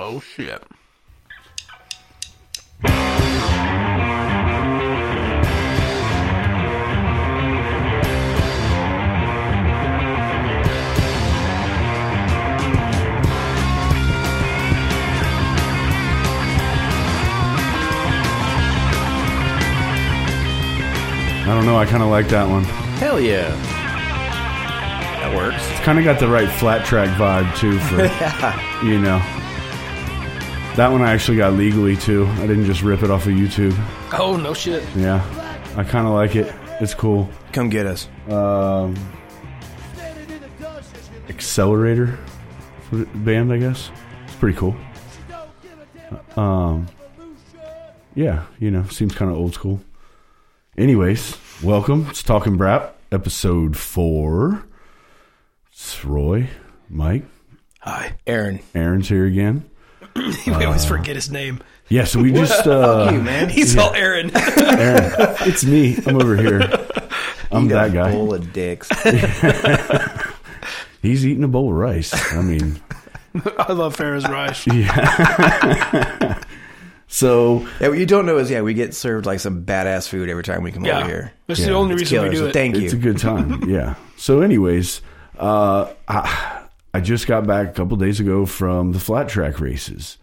Oh shit. I don't know. I kind of like that one. Hell yeah. That works. It's kind of got the right flat track vibe too for yeah. you know. That one I actually got legally too. I didn't just rip it off of YouTube. Oh no shit. Yeah, I kind of like it. It's cool. Come get us. Um, Accelerator band, I guess. It's pretty cool. Um, yeah, you know, seems kind of old school. Anyways, welcome. It's Talking Brap, episode four. It's Roy, Mike, Hi. Aaron. Aaron's here again. we always forget his name. Yeah, so we just uh, you, man. He's all Aaron. Aaron, it's me. I'm over here. I'm Eat that guy. Bowl of dicks. He's eating a bowl of rice. I mean, I love Farrah's rice. Yeah. so yeah, what you don't know is, yeah, we get served like some badass food every time we come Yeah. over here. That's Yeah. the only It's reason killer, we do so it. thank you. it's a good time. yeah. So, anyways, uh, I, I just got back a couple days ago from the flat track races.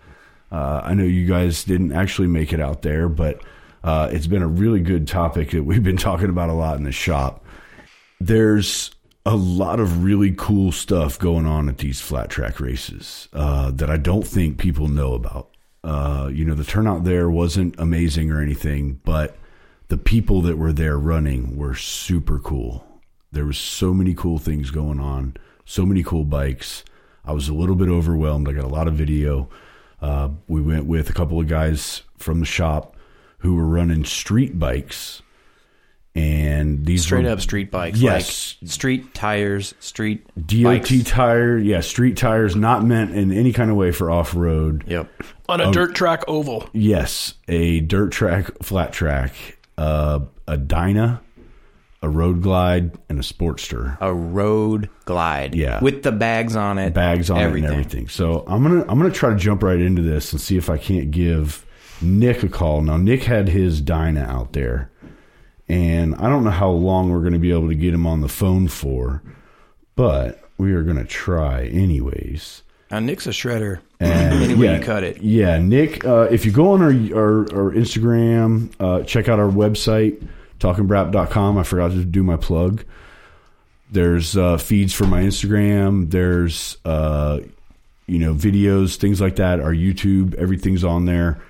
Uh, I know you guys didn't actually make it out there, but uh, it's been a really good topic that we've been talking about a lot in the shop. There's a lot of really cool stuff going on at these flat track races uh, that I don't think people know about. Uh, you know, the turnout there wasn't amazing or anything, but the people that were there running were super cool. There was so many cool things going on, so many cool bikes. I was a little bit overwhelmed. I got a lot of video. Uh, we went with a couple of guys from the shop who were running street bikes, and these Straight were up street bikes. Yes. Like street tires, street DOT bikes. tire, yeah, street tires, not meant in any kind of way for off road. Yep. On a dirt track oval. Yes, a dirt track, flat track, uh, a Dyna, a Road Glide, and a Sportster. A road glide. Yeah. With the bags on it. bags on everything. it and everything. So I'm gonna I'm gonna try to jump right into this and see if I can't give Nick a call. Now Nick had his Dyna out there, and I don't know how long we're gonna be able to get him on the phone for, but we are gonna try anyways. Now, Nick's a shredder. And Any way you cut it. Yeah, Nick. Uh, if you go on our our, our Instagram, uh, check out our website talkingbrap.com. I forgot to do my plug. There's uh, feeds for my Instagram. There's uh, you know videos, things like that. Our YouTube, everything's on there.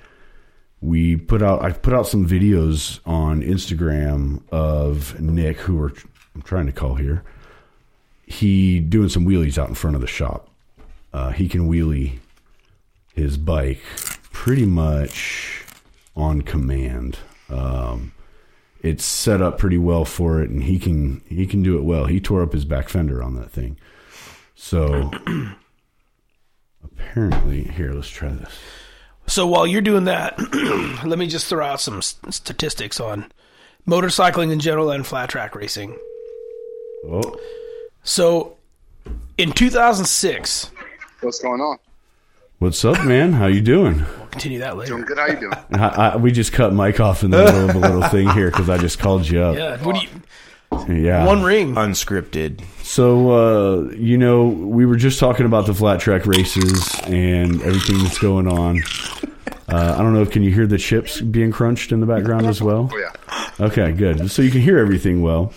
We put out I put out some videos on Instagram of Nick, who are I'm trying to call here. He doing some wheelies out in front of the shop. Uh, he can wheelie his bike pretty much on command. Um, it's set up pretty well for it, and he can he can do it well. He tore up his back fender on that thing. So apparently, here let's try this. So while you're doing that, let me just throw out some statistics on motorcycling in general and flat track racing. Oh, So in 2006, What's going on? What's up, man? How you doing? we'll continue that later. Doing good. How you doing? I, I, we just cut Mike off in the middle of a little thing here because I just called you up. Yeah. What do you? Yeah. One ring. Unscripted. So, uh, you know, we were just talking about the flat track races and everything that's going on. Uh, I don't know if can you hear the chips being crunched in the background as well? Oh yeah. Okay, good. So you can hear everything well.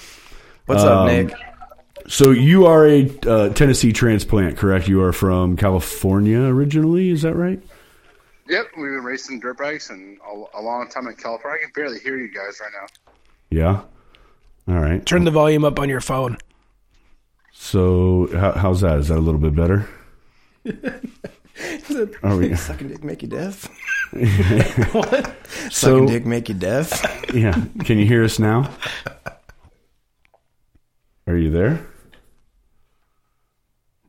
What's Um, up, Nick? So you are a uh, Tennessee transplant, correct? You are from California originally, is that right? Yep. We've been racing dirt bikes and a, a long time in California. I can barely hear you guys right now. Yeah. All right. Turn the volume up on your phone. So how, how's that? Is that a little bit better? Are we, Sucking dick make you deaf? What? so Sucking dick make you deaf? yeah, can you hear us now? Are you there?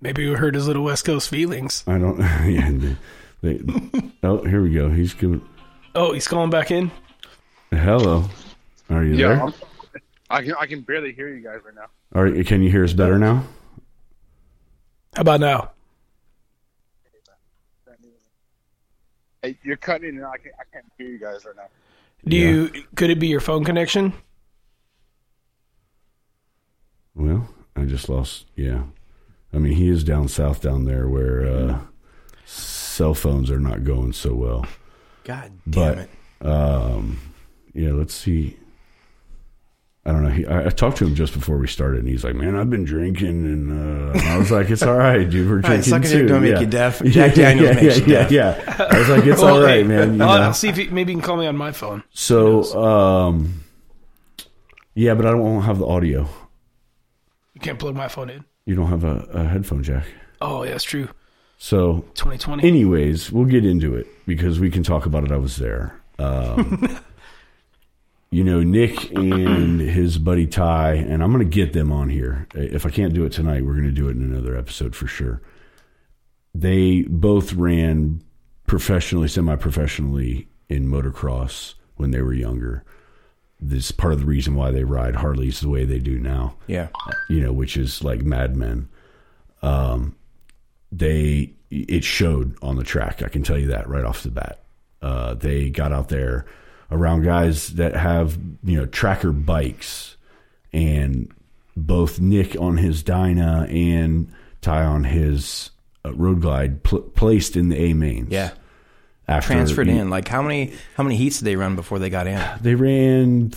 Maybe we hurt his little West Coast feelings. I don't. Yeah. They, they, oh, here we go. He's giving. Oh, he's calling back in. Hello. Are you there? I'm, I can I can barely hear you guys right now. Are can you hear us better now? How about now? Hey, you're cutting in and I can't, I can't hear you guys right now. Do you? Could it be your phone connection? Well, I just lost. Yeah, I mean he is down south down there where uh, cell phones are not going so well. God damn But it. um, yeah, let's see. I don't know. He, I, I talked to him just before we started, and he's like, "Man, I've been drinking," and, uh, and I was like, "It's all right, dude. We're drinking sucking too." don't make yeah. you deaf. Jack yeah, Daniels yeah, makes yeah, you yeah, deaf. yeah. I was like, "It's all Well, right, hey, man." You I'll, know? See if he, maybe you can call me on my phone. So, um, yeah, but I don't have the audio. You can't plug my phone in. You don't have a, a headphone jack. Oh, yeah, that's true. So, 2020. anyways, we'll get into it because we can talk about it. I was there. Um, you know, Nick and his buddy Ty, and I'm going to get them on here. If I can't do it tonight, we're going to do it in another episode for sure. They both ran professionally, semi professionally in motocross when they were younger. This part of the reason why they ride Harleys the way they do now Yeah. you know, which is like madmen. Um, they it showed on the track. I can tell you that right off the bat. Uh, they got out there around guys that have you know tracker bikes, and both Nick on his Dyna and Ty on his uh, Road Glide pl- placed in the A mains. Yeah. After Transferred you- in. Like how many how many heats did they run before they got in? They ran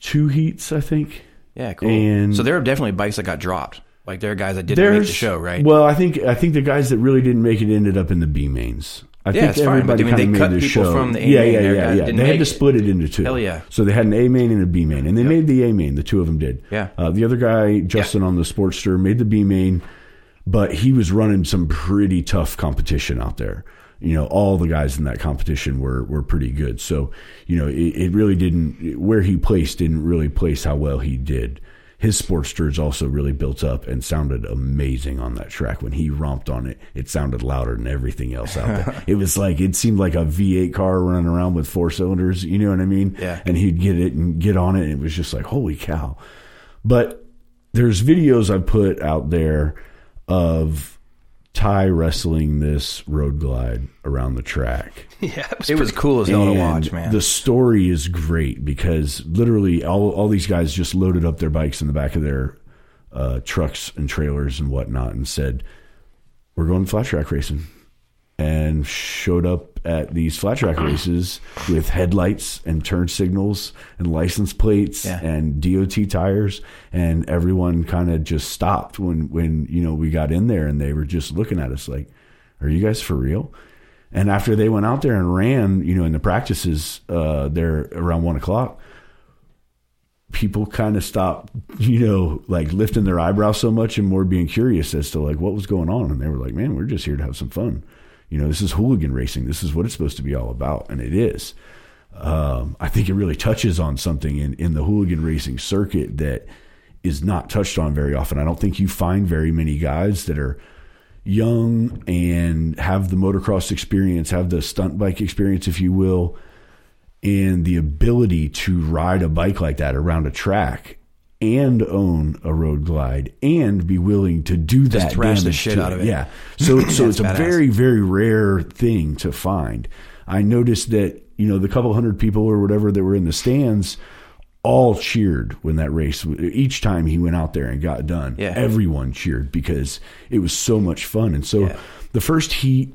two heats, I think. Yeah, cool. And- so there are definitely bikes that got dropped. Like there are guys that didn't make the show, right? Well, I think I think the guys that really didn't make it ended up in the B mains. I Yeah, think it's fine, but everybody I mean, kind they of made cut people show. from the A yeah, main yeah, there, yeah, yeah. They had to split it into two. Hell yeah. So they had an A main and a B main, and they made the A main. The two of them did. Yeah. Uh, the other guy, Justin on the Sportster, made the B main, but he was running some pretty tough competition out there. You know, all the guys in that competition were were pretty good. So, you know, it, it really didn't where he placed didn't really place how well he did. His Sportster is also really built up and sounded amazing on that track. When he romped on it, it sounded louder than everything else out there. it was like it seemed like a V8 car running around with four cylinders. You know what I mean? Yeah. And he'd get it and get on it, and it was just like, holy cow! But there's videos I put out there of Ty wrestling this road glide around the track. yeah, it was, it was cool as hell to watch, man. The story is great because literally all all these guys just loaded up their bikes in the back of their uh, trucks and trailers and whatnot and said, "We're going flat track racing," and showed up at these flat track races with headlights and turn signals and license plates Yeah. and DOT tires, and everyone kind of just stopped when when you know we got in there and they were just looking at us like, "Are you guys for real?" And after they went out there and ran, you know, in the practices uh, there around one o'clock, people kind of stopped, you know, like lifting their eyebrows so much and more being curious as to like what was going on. And they were like, man, we're just here to have some fun. You know, this is hooligan racing. This is what it's supposed to be all about. And it is. Um, I think it really touches on something in, in the hooligan racing circuit that is not touched on very often. I don't think you find very many guys that are young and have the motocross experience, have the stunt bike experience, if you will, and the ability to ride a bike like that around a track and own a road glide and be willing to do that thrash the shit to out of it. Yeah. So so it's a badass. very very rare thing to find. I noticed that, you know, the couple hundred people or whatever that were in the stands all cheered when that race each time he went out there and got done. Yeah. Everyone cheered because it was so much fun. And so Yeah. the first heat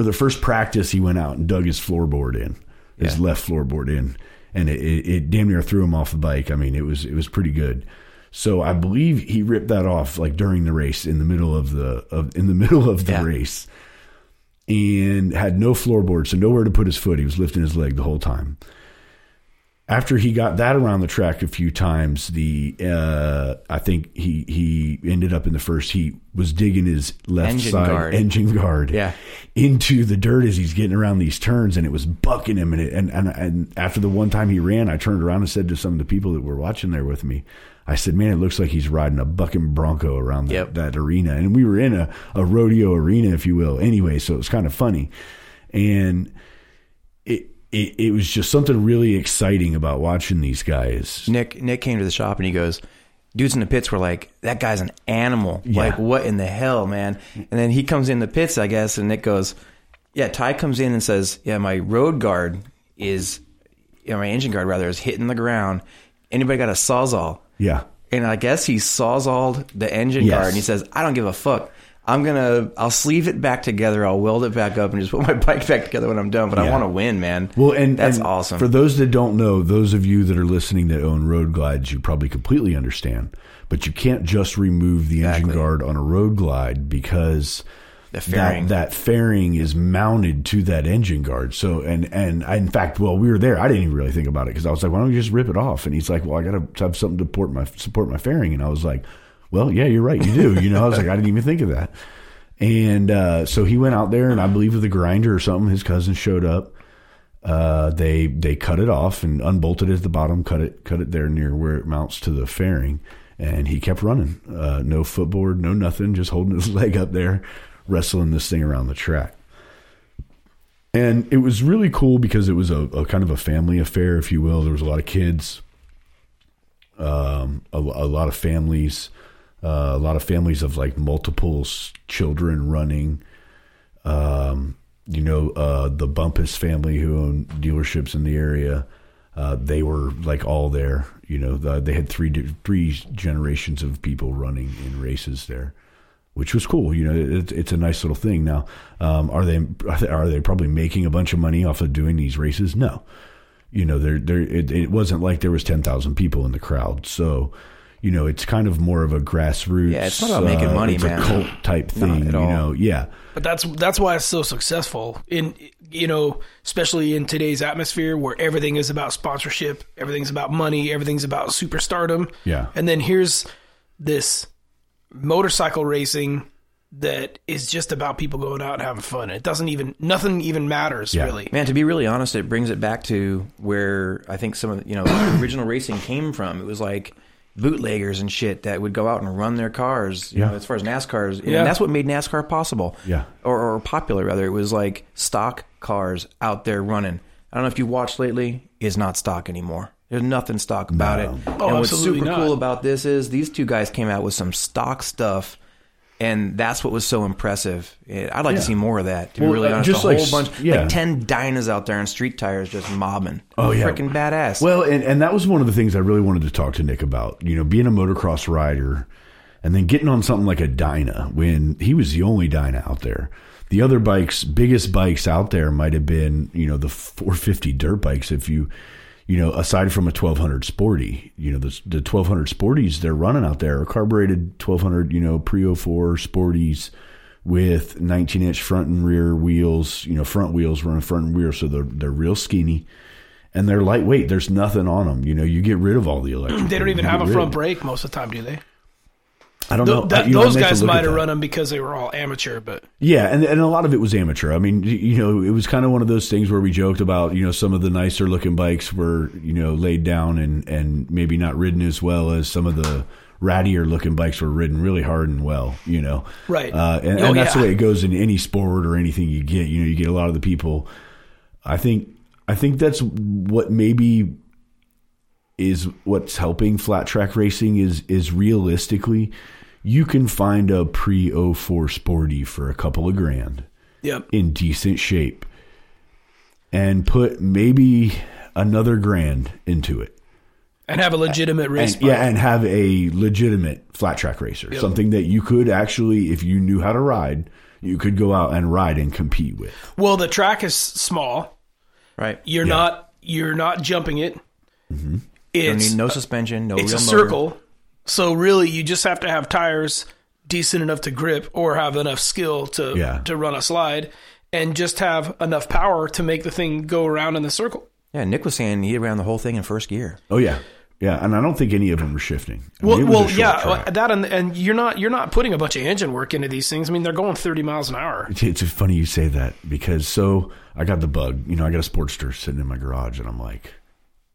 or the first practice he went out and dug his floorboard in, his Yeah. left floorboard in, and it, it, it damn near threw him off the bike. I mean, it was it was pretty good. So I believe he ripped that off like during the race in the middle of the of in the middle of the Yeah. race, and had no floorboard, so nowhere to put his foot. He was lifting his leg the whole time. After he got that around the track a few times, the uh, I think he he ended up in the first heat was digging his left Engine side guard. engine guard Yeah. into the dirt as he's getting around these turns, and it was bucking him. And, it, and and and after the one time he ran, I turned around and said to some of the people that were watching there with me, I said, "Man, it looks like he's riding a bucking bronco around that, Yep. that arena." And we were in a, a rodeo arena, if you will, anyway. So it was kind of funny, and it. It, was just something really exciting about watching these guys. Nick Nick came to the shop and he goes, dudes in the pits were like, that guy's an animal. Yeah. Like, what in the hell, man? And then he comes in the pits, I guess, and Nick goes, Yeah, Ty comes in and says, "Yeah, my road guard is, you know, my engine guard rather is hitting the ground. Anybody got a sawzall?" Yeah. And I guess he sawzalled the engine Yes. guard, and he says, "I don't give a fuck. I'm gonna, I'll sleeve it back together. I'll weld it back up, and just put my bike back together when I'm done. But I want to win, man. Well, and that's and awesome. For those that don't know, those of you that are listening that own road glides, you probably completely understand. But you can't just remove the engine guard on a road glide because The fairing. that that fairing is mounted to that engine guard. So and and I, in fact, well, we were there. I didn't even really think about it because I was like, why don't you just rip it off? And he's like, well, I got to have something to support my support my fairing. And I was like, well, yeah, you're right, you do. You know, I was like, I didn't even think of that. And uh, so he went out there, and I believe with a grinder or something, his cousin showed up. Uh, they they cut it off and unbolted it at the bottom, cut it cut it there near where it mounts to the fairing, and he kept running. Uh, no footboard, no nothing, just holding his leg up there, wrestling this thing around the track. And it was really cool because it was a, a kind of a family affair, if you will. There was a lot of kids, um, a, a lot of families, uh, a lot of families of like multiple children running. Um, you know, uh, the Bumpus family who own dealerships in the area, uh, they were like all there. You know, the, they had three three generations of people running in races there, which was cool. You know, it, it's a nice little thing. Now, um, are they are they- probably making a bunch of money off of doing these races? No, you know, there there it, it wasn't like there was ten thousand people in the crowd. So, you know, it's kind of more of a grassroots. Yeah, it's not about making uh, money, it's man. A cult type Not thing, at you all. know. Yeah, But that's that's why it's so successful in you know, especially in today's atmosphere where everything is about sponsorship, everything's about money, everything's about superstardom. Yeah. And then here's this motorcycle racing that is just about people going out and having fun. It doesn't even nothing even matters Yeah. really. Man, to be really honest, it brings it back to where I think some of the, you know the original racing came from. It was like bootleggers and shit that would go out and run their cars. You Yeah. know, as far as NASCAR's, Yeah. and that's what made NASCAR possible. Yeah. or, or popular rather. It was like stock cars out there running. I don't know if you watched lately. Is not stock anymore. There's nothing stock about No. it. Oh, and what's super not. cool about this is these two guys came out with some stock stuff. And that's what was so impressive. Eh, I'd like Yeah. to see more of that. To Well, be really uh, honest, just a whole s- bunch, yeah. like ten Dynas out there on street tires just mobbing. Oh yeah, freaking badass. Well, and and that was one of the things I really wanted to talk to Nick about. You know, being a motocross rider, and then getting on something like a Dyna when he was the only Dyna out there. The other bikes, biggest bikes out there, might have been you know the 450 dirt bikes. If you you know, aside from a 1200 Sporty, you know, the, the 1200 Sporties they're running out there are carbureted 1200, you know, pre 04 Sporties with 19 inch front and rear wheels, you know, front wheels running front and rear. So they're, they're real skinny and they're lightweight. There's nothing on them. You know, you get rid of all the electric. They don't even have a front brake most of the time, do they? I don't Th- know. that- know, those meant guys might have run them because they were all amateur, but Yeah, and and a lot of it was amateur. I mean, you know, it was kind of one of those things where we joked about, you know, some of the nicer looking bikes were, you know, laid down and and maybe not ridden as well as some of the rattier looking bikes were ridden really hard and well, you know. Right. Uh, and, Oh, and that's yeah. the way it goes in any sport or anything you get. You know, you get a lot of the people. I think I think that's what maybe is what's helping flat track racing is is realistically you can find a pre 04 sporty for a couple of grand yep. in decent shape and put maybe another grand into it And have a legitimate race and, yeah and have a legitimate flat track racer Yep. something that you could actually if you knew how to ride you could go out and ride and compete with Well, the track is small. right? You're Yeah. not you're not jumping it. Mm-hmm. Don't It's need no suspension, no it's real a motor. circle. So really, you just have to have tires decent enough to grip, or have enough skill to Yeah. to run a slide, and just have enough power to make the thing go around in the circle. Yeah, Nick was saying he ran the whole thing in first gear. oh yeah yeah and i don't think any of them were shifting I mean, Well, it was a well, yeah, track. that and and you're not you're not putting a bunch of engine work into these things. I mean, they're going 30 miles an hour. It's, it's funny you say that because so I got the bug. You know, I got a Sportster sitting in my garage, and I'm like,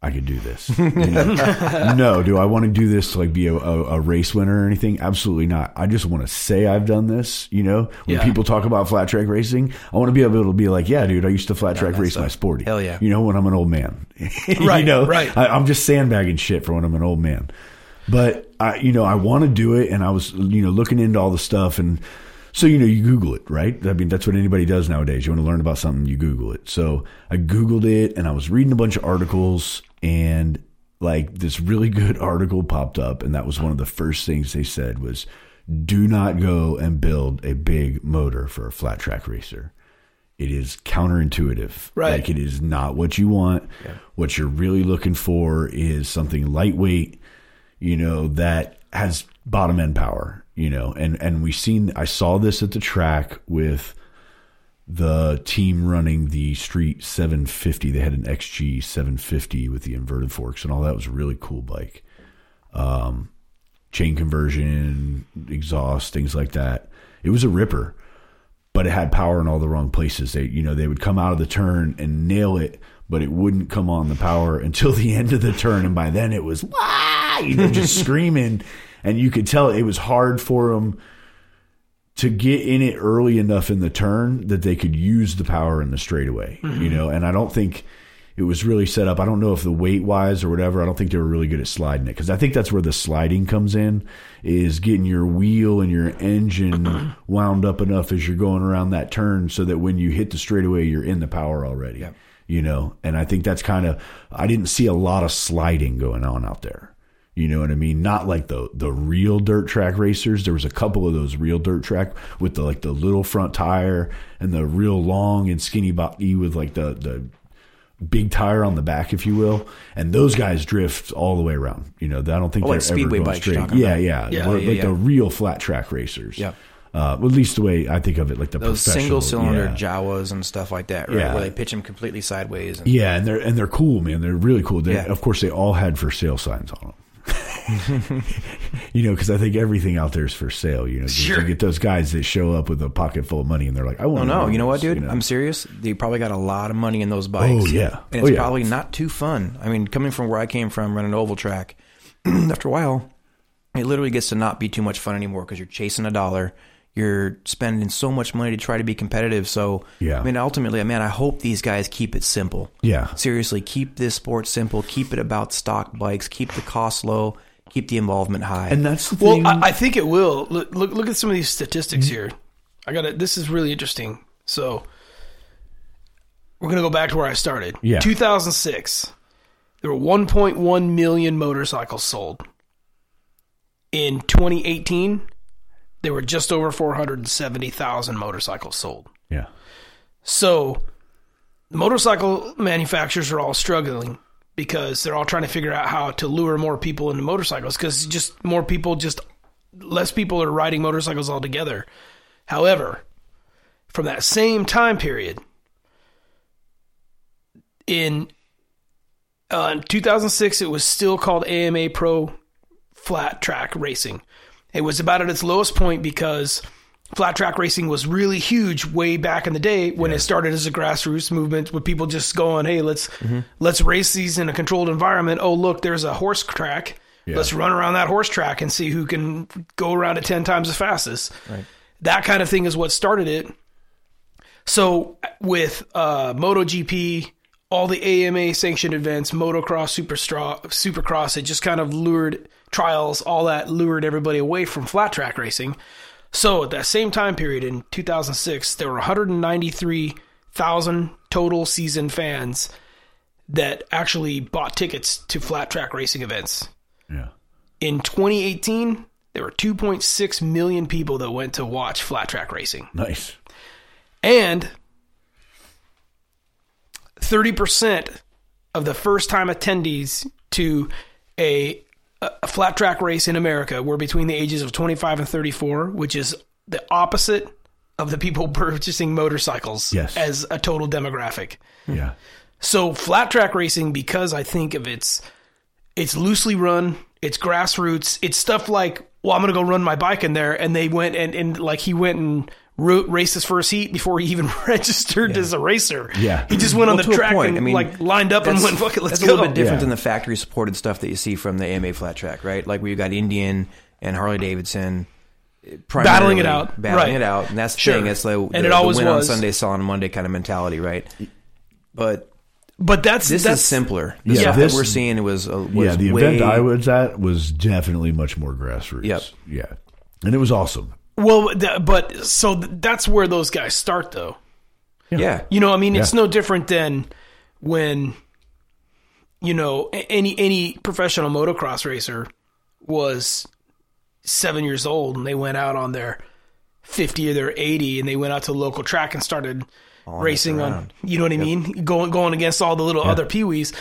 I could do this. You know? no, do I want to do this to like be a, a, a race winner or anything? Absolutely not. I just want to say I've done this. You know, when Yeah. people talk about flat track racing, I want to be able to be like, yeah, dude, I used to flat track race my. Sporty. Hell yeah. You know, when I'm an old man. right. you know, right. I, I'm just sandbagging shit for when I'm an old man. But I, you know, I want to do it, and I was, you know, looking into all the stuff, and So you know, you Google it, right? I mean, that's what anybody does nowadays. You want to learn about something, you Google it. So I Googled it, and I was reading a bunch of articles, and like this really good article popped up, and that was one of the first things they said was, "Do not go and build a big motor for a flat track racer." It is counterintuitive. Right. Like it is not what you want. What you're really looking for is something lightweight, you know, that has bottom end power, you know, and, and we seen, I saw this at the track with the team running the street 750. They had an XG 750 with the inverted forks and all that was a really cool bike. Um, chain conversion, exhaust, things like that. It was a ripper but it had power in all the wrong places. They, you know, they would come out of the turn and nail it, but it wouldn't come on the power until the end of the turn. And by then it was, Wah! you know, just screaming. And you could tell it was hard for them to get in it early enough in the turn that they could use the power in the straightaway, you mm-hmm. know, and I don't think it was really set up. I don't know if the weight wise or whatever, I don't think they were really good at sliding it because I think that's where the sliding comes in is getting your wheel and your engine wound up enough as you're going around that turn so that when you hit the straightaway, you're in the power already. You know, and I think that's kind of, I didn't see a lot of sliding going on out there. You know what I mean? Not like the the real dirt track racers. There was a couple of those real dirt track with the like the little front tire and the real long and skinny body with like the the big tire on the back, if you will. And those guys drift all the way around. You know, I don't think Oh, they're like speedway ever going straight. Yeah, yeah, Yeah, Like yeah, yeah. the real flat track racers. Yeah. Uh, well, at least the way I think of it, like the Those single cylinder yeah. Jawas and stuff like that, right? Yeah. Where they pitch them completely sideways. And, Yeah, and they're and they're cool, man. They're really cool. They, Yeah. Of course, they all had for sale signs on them. you know, because I think everything out there is for sale. You know, Sure. you get those guys that show up with a pocket full of money and they're like, "I want." Oh no! You know what, those," dude? know? I'm serious. They probably got a lot of money in those oh, bikes. Oh, yeah. and Oh, it's yeah. probably not too fun. I mean, coming from where I came from, running an oval track, after a while, it literally gets to not be too much fun anymore because you're chasing a dollar. You're spending so much money to try to be competitive. So, Yeah. I mean, ultimately, man, I hope these guys keep it simple. Yeah. Seriously, keep this sport simple. Keep it about stock bikes. Keep the cost low. Keep the involvement high. and that's the Well. I, I think it will. Look, look, look at some of these statistics here. I got it. This is really interesting. So we're gonna go back to where I started. Yeah. 2006. There were 1.1 million motorcycles sold. In 2018, there were just over 470,000 motorcycles sold. yeah, So the motorcycle manufacturers are all struggling because they're all trying to figure out how to lure more people into motorcycles because just more people just less people are riding motorcycles altogether. However, from that same time period in uh, in 2006 it was still called AMA Pro Flat Track Racing. It was about at its lowest point because flat track racing was really huge way back in the day when it started as a grassroots movement with people just going, "Hey, let's let's race these in a controlled environment. Oh, look, there's a horse track. Let's run around that horse track and see who can go around it 10 times as fastest." That kind of thing is what started it. So with uh, MotoGP, all the AMA sanctioned events, motocross, superstra- supercross, it just kind of lured trials, all that lured everybody away from flat track racing. So at that same time period in 2006, there were 193,000 total season fans that actually bought tickets to flat track racing events. yeah, In 2018, there were 2.6 million people that went to watch flat track racing. nice. And 30% of the first time attendees to a, a flat track race in America were between the ages of 25 and 34, which is the opposite of the people purchasing motorcycles Yes. as a total demographic. Yeah, So flat track racing, because I think of its, it's loosely run, it's grassroots, it's stuff like, well, I'm gonna go run my bike in there, and they went and, and like he went and ro- raced his first heat before he even registered as a racer. Yeah. he just went on the to track point. and I mean, like lined up and went, "Fuck it, let's that's go." a little bit different Yeah. than the factory supported stuff that you see from the AMA flat track, right? Like where you got Indian and Harley Davidson eh, Battling it out. battling Right. it out, and that's the Sure. thing. It's the, And the, it the always win was. on Sunday, sell on Monday kind of mentality, right? But But that's this that's is simpler. The Yeah, stuff this- that we're seeing was, uh, was yeah. The way, event I was at was definitely much more grassroots. Yep. Yeah, and it was awesome. Well, th- but so th- that's where those guys start, though. Yeah. You know, I mean, it's Yeah. no different than when you know any any professional motocross racer was seven years old and they went out on their fifty or their eighty and they went out to a local track and started racing on. You know what I mean? Going going against all the little other peewees.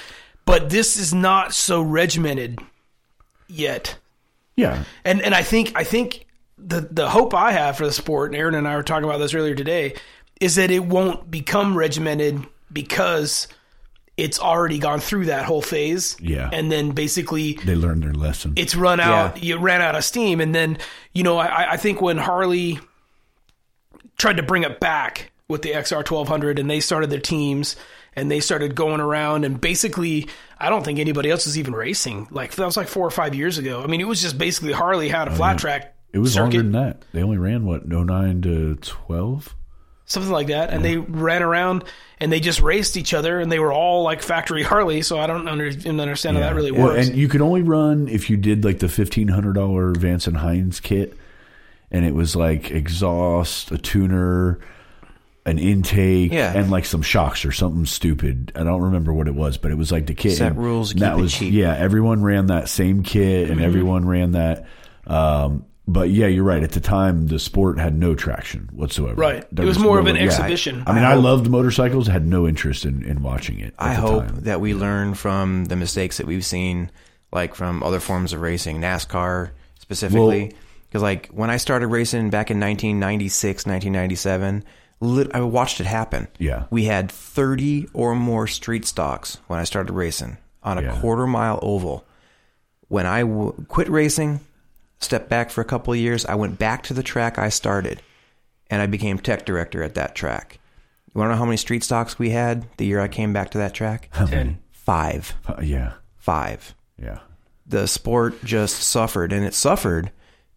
But this is not so regimented yet Yeah. and and I think I think the the hope I have for the sport, and Aaron and I were talking about this earlier today, is that it won't become regimented because it's already gone through that whole phase. Yeah. and then basically They learned their lesson. it's run out. You ran out of steam, and then you know I, I think when Harley tried to bring it back with the XR twelve hundred, and they started their teams, and they started going around, and basically I don't think anybody else was even racing. Like that was like four or five years ago. I mean, it was just basically Harley had a oh, flat track. It was circuit, longer than that. They only ran what 09 to 12. something like that, and they ran around and they just raced each other, and they were all like factory Harley. So I don't under, didn't understand how that really Well, works. And you could only run if you did like the fifteen hundred dollar Vance and Hines kit, and it was like exhaust, a tuner, an intake, Yeah. and like some shocks or something stupid. I don't remember what it was, but it was like the kit. Set and rules, and keep that it was cheap. yeah. Everyone ran that same kit, Mm-hmm. and everyone ran that. Um, but yeah, you're right. At the time, the sport had no traction whatsoever. Right. There It was more of an yeah. exhibition. I mean, I, loved motorcycles. Had no interest in, in watching it. at I the hope time. that we learn from the mistakes that we've seen, like from other forms of racing, NASCAR specifically. Because like when I started racing back in 1996, 1997, lit- I watched it happen. Yeah. we had 30 or more street stocks when I started racing on a Yeah. quarter mile oval. When I w- quit racing, stepped back for a couple of years, I went back to the track I started, and I became tech director at that track. You want to know how many street stocks we had the year I came back to that track? Ten. Five. Uh, yeah, Five. yeah. The sport just suffered, and it suffered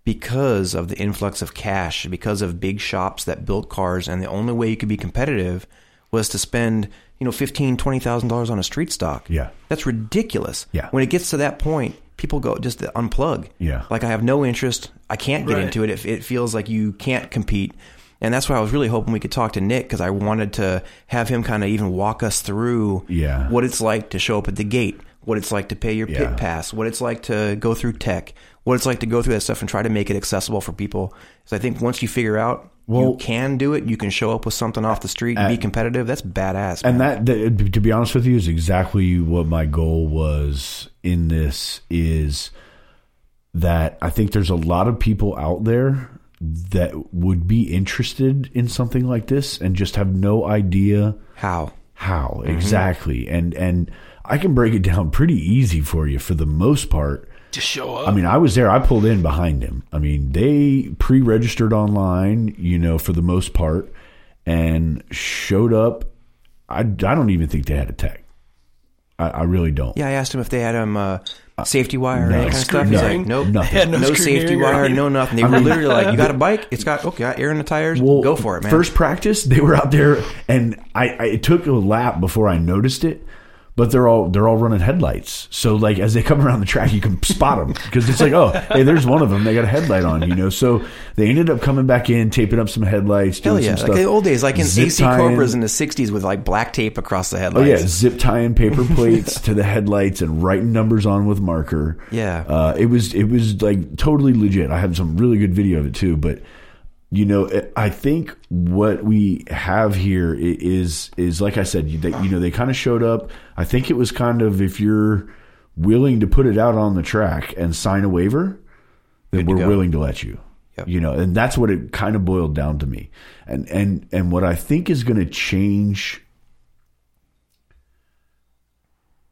because of the influx of cash, because of big shops that built cars, and the only way you could be competitive was to spend, you know, fifteen, twenty thousand dollars on a street stock. Yeah. That's ridiculous. Yeah. When it gets to that point, people go just unplug. Yeah. Like I have no interest. I can't get Right. into it. If it feels like you can't compete. And that's why I was really hoping we could talk to Nick because I wanted to have him kind of even walk us through Yeah. what it's like to show up at the gate, what it's like to pay your Yeah. pit pass, what it's like to go through tech, what it's like to go through that stuff and try to make it accessible for people. So I think once you figure out Well- you can do it, you can show up with something off the street and be uh, competitive. That's badass. and that, that to be honest with you is exactly what my goal was in this is that i think there's a lot of people out there that would be interested in something like this and just have no idea how? How mm-hmm. exactly. And and i can break it down pretty easy for you for the most part Just show up. I mean, I was there. I pulled in behind him. I mean, they pre-registered online, you know, for the most part, and showed up. I, I don't even think they had a tech. I, I really don't. Yeah, I asked him if they had um uh, safety wire or no. any kind of stuff. He's like, nope, Nothing. No no safety wire, no nothing. They were literally like, "You got a bike? It's got okay, got air in the tires. Well, go for it, man." First practice, they were out there, and I, I it took a lap before I noticed it. But they're all they're all running headlights, so like as they come around the track, you can spot them because it's like, oh, hey, there's one of them. They got a headlight on, you know. So they ended up coming back in, taping up some headlights, doing Hell yeah, some like the old days, like in Zip AC Cobras in the '60s with like black tape across the headlights. Oh yeah, zip tying paper plates to the headlights and writing numbers on with marker. Yeah. uh, it was it was like totally legit. I have some really good video of it too. But you know, I think what we have here is is like I said, you, they, you know, they kind of showed up. I think it was kind of if you're willing to put it out on the track and sign a waiver, then we're go. willing to let you. Yep. You know, and that's what it kind of boiled down to me. And and and what I think is going to change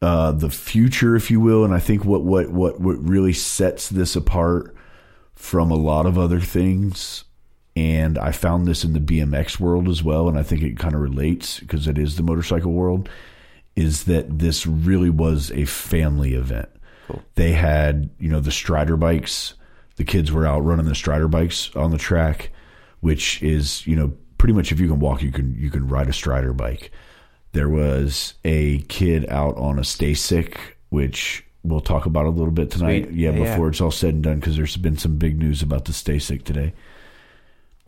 uh, the future, if you will, and I think what what what what really sets this apart from a lot of other things. And I found this in the BMX world as well, and I think it kind of relates because it is the motorcycle world. Is that this really was a family event? They had, you know, the Strider bikes. The kids were out running the Strider bikes on the track, which is, you know, pretty much if you can walk, you can you can ride a Strider bike. There was a kid out on a Stacyc, which we'll talk about a little bit tonight. Sweet. Yeah, Yeah, yeah. before it's all said and done, because there's been some big news about the Stacyc today.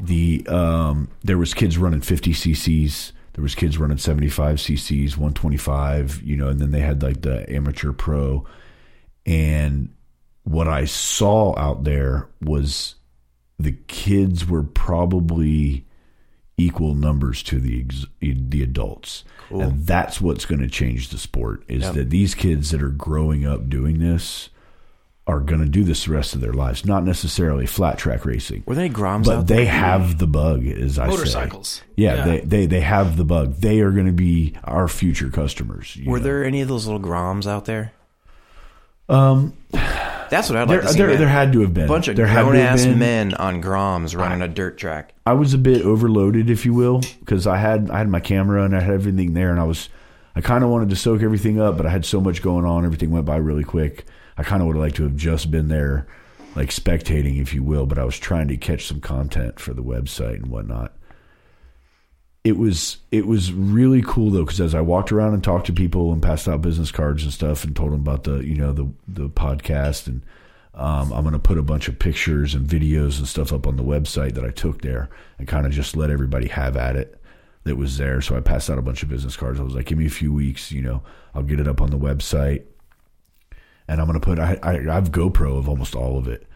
The um, there was kids running 50 cc's. There was kids running 75 cc's, 125. You know, and then they had like the amateur pro. And what I saw out there was the kids were probably equal numbers to the ex- the adults, and that's what's going to change the sport. Is that these kids that are growing up doing this are going to do this the rest of their lives, not necessarily flat track racing. Were there Groms But out they there? have the bug, as I say. Motorcycles. Yeah, Yeah. They, they they have the bug. They are going to be our future customers. Were know. there any of those little Groms out there? Um, That's what I'd there, like to see. there, there had to have been a bunch of there had to grown have ass been. men on Groms running a dirt track. I was a bit overloaded, if you will, because I had I had my camera and I had everything there, and I was I kind of wanted to soak everything up, but I had so much going on, everything went by really quick. I kind of would have liked to have just been there, like spectating, if you will, but I was trying to catch some content for the website and whatnot. It was it was really cool though, because as I walked around and talked to people and passed out business cards and stuff, and told them about the you know the the podcast and um, I'm going to put a bunch of pictures and videos and stuff up on the website that I took there and kind of just let everybody have at it that was there. So I passed out a bunch of business cards. I was like, give me a few weeks, you know, I'll get it up on the website. And I'm to put, I, I, I have GoPro of almost all of it.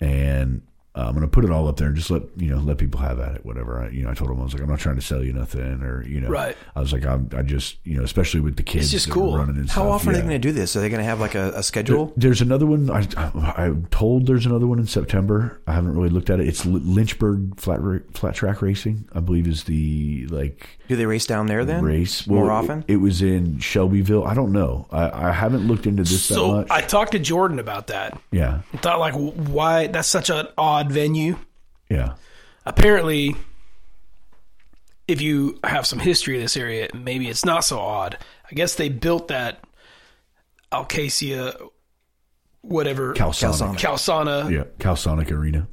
And uh, I'm going to put it all up there and just let, you know, let people have at it, whatever. I, you know, I told them, I was like, I'm not trying to sell you nothing or, you know, Right. I was like, I'm, I just, you know, especially with the kids it's just cool. running and How stuff, often are they going to do this? Are they going to have like a, a schedule? There's another one. I, I'm told there's another one in September. I haven't really looked at it. It's Lynchburg flat flat track racing. I believe is the like Do they race down there then? race more Well, often? It, it was in Shelbyville. I don't know. I, I haven't looked into this that So much. I talked to Jordan about that. yeah, I thought like, why that's such an odd venue. yeah, Apparently, if you have some history of this area, maybe it's not so odd. I guess they built that Alcacia, whatever Calsonic. Calsana. Yeah, Calsonic Arena.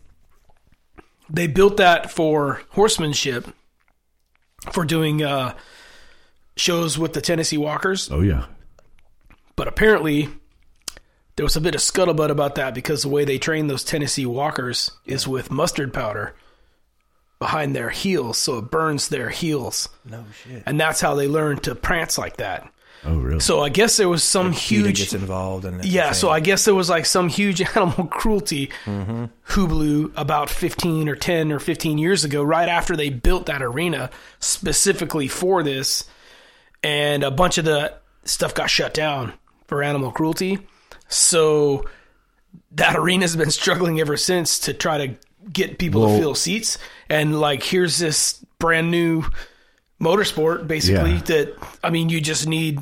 They built that for horsemanship, for doing uh, shows with the Tennessee Walkers. Oh yeah, But apparently, there was a bit of scuttlebutt about that because the way they train those Tennessee walkers is with mustard powder behind their heels, so it burns their heels. No shit. And that's how they learn to prance like that. oh really? So I guess there was some PETA huge. gets involved and Yeah, so I guess there was like some huge animal cruelty Mm-hmm. hooblew about 15 or 10 or 15 years ago, right after they built that arena specifically for this. And a bunch of the stuff got shut down for animal cruelty. So that arena's been struggling ever since to try to get people Well- to fill seats. And like, here's this brand new motorsport, basically, Yeah. that, I mean, you just need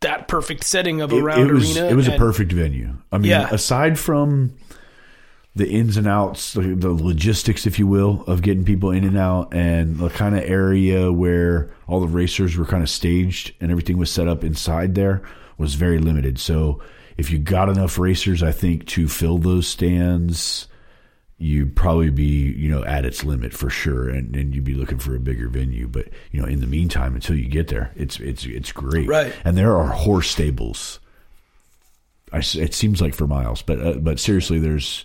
that perfect setting of a it, round it was arena. it was a perfect venue. I mean, Yeah. aside from the ins and outs, the, the logistics, if you will, of getting people in and out, and the kind of area where all the racers were kind of staged and everything was set up inside there was very limited. So if you got enough racers, I think to fill those stands. You'd probably be, you know, at its limit for sure, and, and you'd be looking for a bigger venue. But you know, in the meantime, until you get there, it's it's it's great, Right. And there are horse stables I it seems like for miles, but uh, but seriously, there's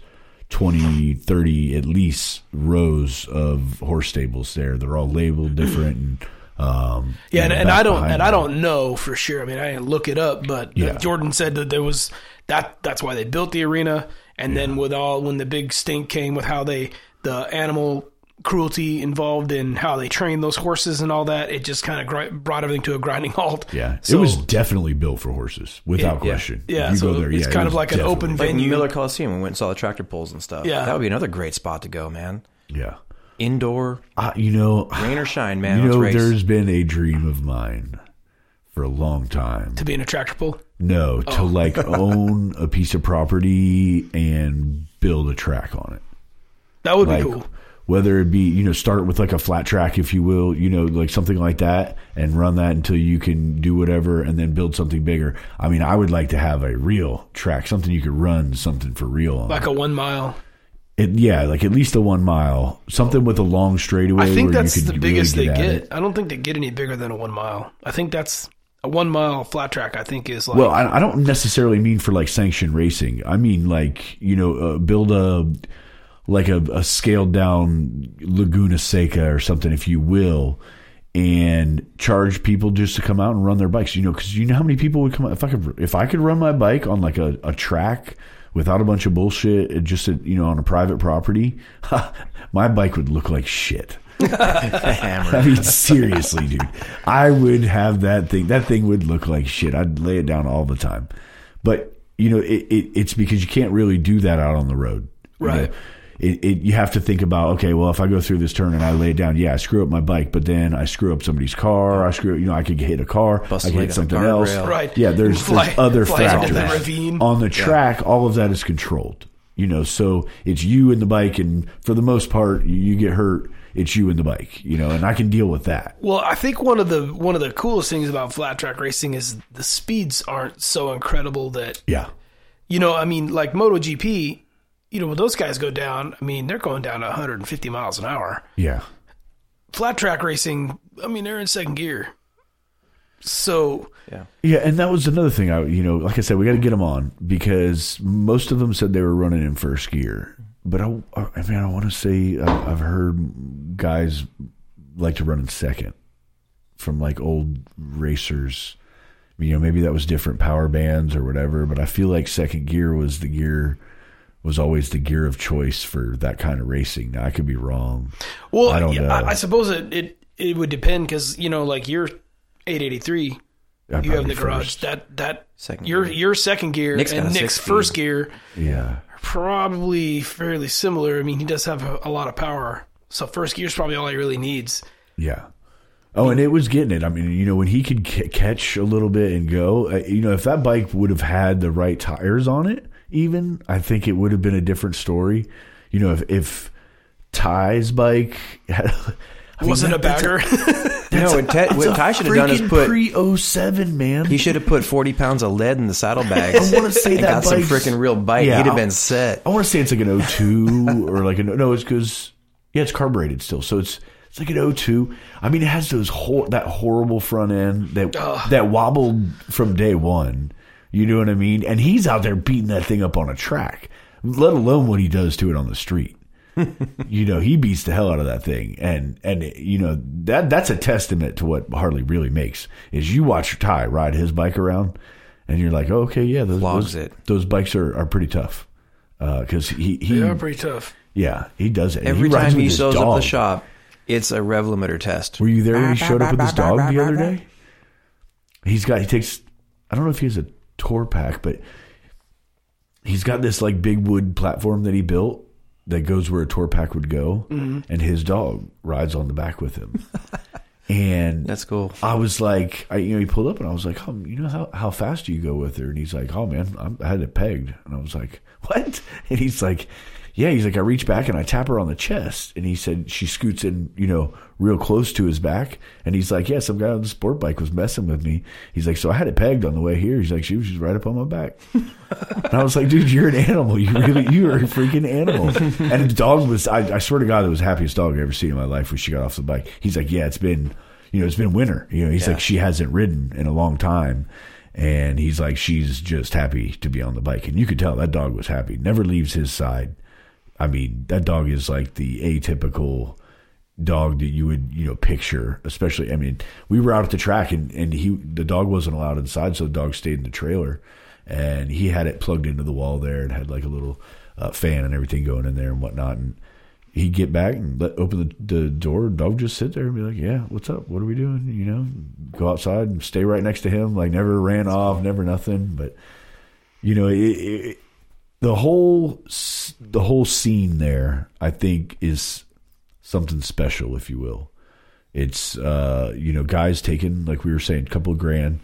20, 30 at least rows of horse stables there. They're all labeled different. And, um, Yeah, and, and I don't behind and I don't know for sure. I mean, I didn't look it up, but Yeah. Jordan said that there was that. That's why they built the arena, and then with all when the big stink came with how they the animal cruelty involved in how they train those horses and all that, it just kind of gri- brought everything to a grinding halt. Yeah, So- it was definitely built for horses without It- yeah. question. Yeah, If you so go there, it's yeah, it kind of like an definitely- open Like venue. Miller Coliseum, we went and saw the tractor pulls and stuff. Yeah. That would be another great spot to go, man. Yeah, Indoor, uh, you know, rain or shine, man. you know, race. there's been a dream of mine for a long time. to be in a tractor pull. No, Oh. to like own a piece of property and build a track on it. That would like be cool. whether it be you know start with like a flat track if you will you know like something like that and run that until you can do whatever and then build something bigger i mean i would like to have a real track something you could run something for real on Like a one mile. It, yeah like at least a one mile something with a long straightaway I think where that's you the could biggest really they get, at get. it. I don't think they get any bigger than a one mile. I think that's a one mile flat track. I think is like well I, I don't necessarily mean for like sanctioned racing i mean like you know uh, build a like a, a scaled down Laguna Seca or something, if you will, and charge people just to come out and run their bikes. You know, because you know how many people would come out if I could if I could run my bike on like a, a track without a bunch of bullshit, uh, just a, you know on a private property, my bike would look like shit. I mean, seriously, dude. I would have that thing. That thing would look like shit. I'd lay it down all the time. But you know, it, it, it's because you can't really do that out on the road, You Right. know, it, it, you have to think about okay, well, if I go through this turn and I lay it down, yeah, I screw up my bike, but then I screw up somebody's car. I screw, you know, I could hit a car, Bust I a could hit something else. guardrail. Right. Yeah, there's, Fly- there's other factors the on the track. All of that is controlled. You know, so it's you and the bike, and for the most part, you, you get hurt. It's you and the bike. You know, and I can deal with that. Well, I think one of the one of the coolest things about flat track racing is the speeds aren't so incredible that Yeah. you know. I mean, like MotoGP, you know, when those guys go down, I mean, they're going down to 150 miles an hour. Yeah. Flat track racing, I mean, they're in second gear. So Yeah. Yeah, and that was another thing. I, you know, like I said, we got to get them on because most of them said they were running in first gear. But I, I mean, I want to say I've heard guys like to run in second from like old racers. You know, maybe that was different power bands or whatever. But I feel like second gear was the gear was always the gear of choice for that kind of racing. Now I could be wrong. Well, I don't yeah, know. I, I suppose it, it it would depend because you know, like your 883, I'd you have in probably the garage. first. That that Second your gear. your second gear Nick's and Nick's first gear Yeah. are probably fairly similar. I mean, he does have a, a lot of power, so first gear is probably all he really needs. Yeah. Oh, and it was getting it. I mean, you know, when he could ca- catch a little bit and go, uh, you know, if that bike would have had the right tires on it, even, I think it would have been a different story. You know, if, if Ty's bike had, I mean, Wasn't a that- that's bagger. No, what, Ted, what Ty should have done is put pre 07, man. he should have put forty pounds of lead in the saddlebags. I wanna say and that got some freaking real bite. Yeah, He'd have been set. I want to say it's like an 02 or like a no, it's because yeah, it's carbureted still, so it's it's like an 02. I mean, it has those hor- that horrible front end that that wobbled from day one. You know what I mean? And he's out there beating that thing up on a track, let alone what he does to it on the street. you know, he beats the hell out of that thing, and and you know that that's a testament to what Harley really makes. Is you watch Ty ride his bike around, and you're like, oh, okay, yeah, those Flogs those, it. those bikes are, are pretty tough uh, because he he they are pretty tough. yeah he does it. Every he time he his shows up the shop, it's a rev limiter test. Were you there when he showed up with his dog the other day? He's got he takes I don't know if he has a tour pack, but he's got this like big wood platform that he built that goes where a tour pack would go, Mm-hmm. and his dog rides on the back with him. and That's cool. I was like, I, you know, he pulled up and I was like, oh, you know how, how fast do you go with her? And he's like, oh man, I'm, I had it pegged. And I was like, what? And he's like, yeah, he's like, I reach back and I tap her on the chest. And he said she scoots in, you know, real close to his back. And he's like, yeah, some guy on the sport bike was messing with me. He's like, so I had it pegged on the way here. He's like, she was just right up on my back. and I was like, dude, you're an animal. You really, you are a freaking animal. and the dog was, I, I swear to God, it was the happiest dog I've ever seen in my life when she got off the bike. He's like, yeah, it's been, you know, it's been winter. You know, he's like, she hasn't ridden in a long time. And he's like, she's just happy to be on the bike. And you could tell that dog was happy. Never leaves his side. I mean, that dog is like the atypical dog that you would, you know, picture. Especially, I mean, we were out at the track and, and he, the dog wasn't allowed inside. So the dog stayed in the trailer and he had it plugged into the wall there and had like a little uh, fan and everything going in there and whatnot. And he'd get back and let open the, the door. Dog just sit there and be like, "Yeah, what's up? What are we doing?" You know, go outside and stay right next to him. Like never ran off, never nothing. But you know, it, it, the whole the whole scene there, I think, is something special, if you will. It's uh, you know, guys taking like we were saying, a couple of grand.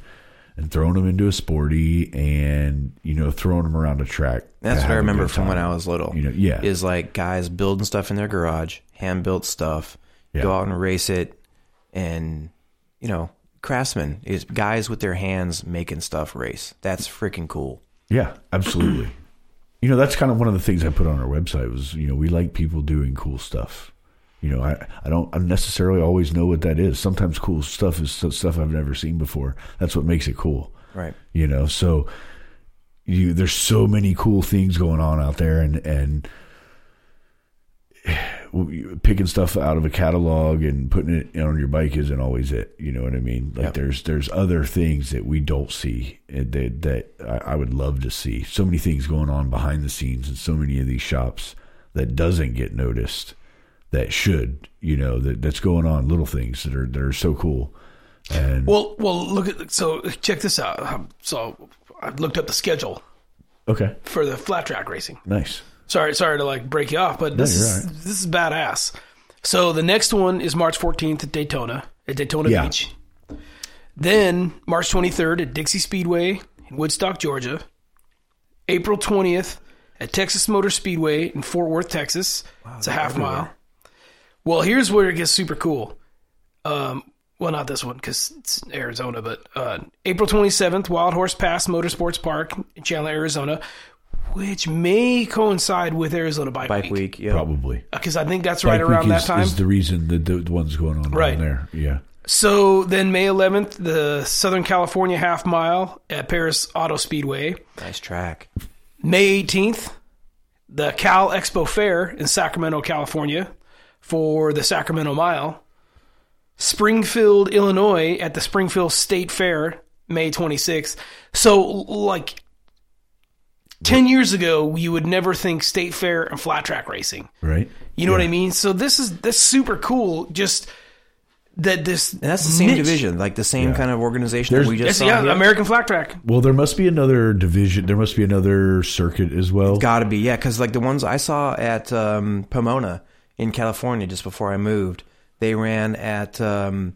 And throwing them into a sporty, and you know, throwing them around a track. That's what I remember from when. I was little. You know, yeah. Is like guys building stuff in their garage, hand built stuff, Yeah. go out and race it, and you know, craftsmen is guys with their hands making stuff race. That's freaking cool. Yeah, absolutely. you know, that's kind of one of the things I put on our website was, you know, we like people doing cool stuff. You know, I, I don't necessarily always know what that is. Sometimes cool stuff is stuff I've never seen before. That's what makes it cool. Right. You know, so you there's so many cool things going on out there and and picking stuff out of a catalog and putting it on your bike isn't always it. You know what I mean? Like Yep. there's there's other things that we don't see and that that I, I would love to see. So many things going on behind the scenes in so many of these shops that doesn't get noticed that should. You know that that's going on. Little things that are that are so cool. And Well, well, look at so check this out. Um, So I looked up the schedule okay, for the flat track racing. nice. Sorry, sorry to like break you off, but this you're is this is badass. So the next one is March 14th at Daytona at Daytona Yeah. Beach. Then March 23rd at Dixie Speedway in Woodstock, Georgia. April 20th at Texas Motor Speedway in Fort Worth, Texas. it's a half mile. Well, here's where it gets super cool. Um, well, not this one because it's Arizona, but uh, April 27th, Wild Horse Pass Motorsports Park in Chandler, Arizona, which may coincide with Arizona Bike, Bike Week. week. Yeah. Probably Because I think that's right Bike around Week that is, time. is the reason that the, the one's going on Right. there. Yeah. So then May 11th, the Southern California half mile at Perris Auto Speedway. Nice track. May 18th, the Cal Expo Fair in Sacramento, California for the Sacramento Mile. Springfield, Illinois at the Springfield State Fair, May 26th. So, like, 10 years ago, you would never think State Fair and flat track racing. Right. You know what I mean? So, this is that's super cool. Just that this. And that's the same niche- division, like the same Yeah. kind of organization There's- that we just saw. yeah, here. American flat track. Well, there must be another division. There must be another circuit as well. Got to be, yeah, because like the ones I saw at um, Pomona in California just before I moved, they ran at um,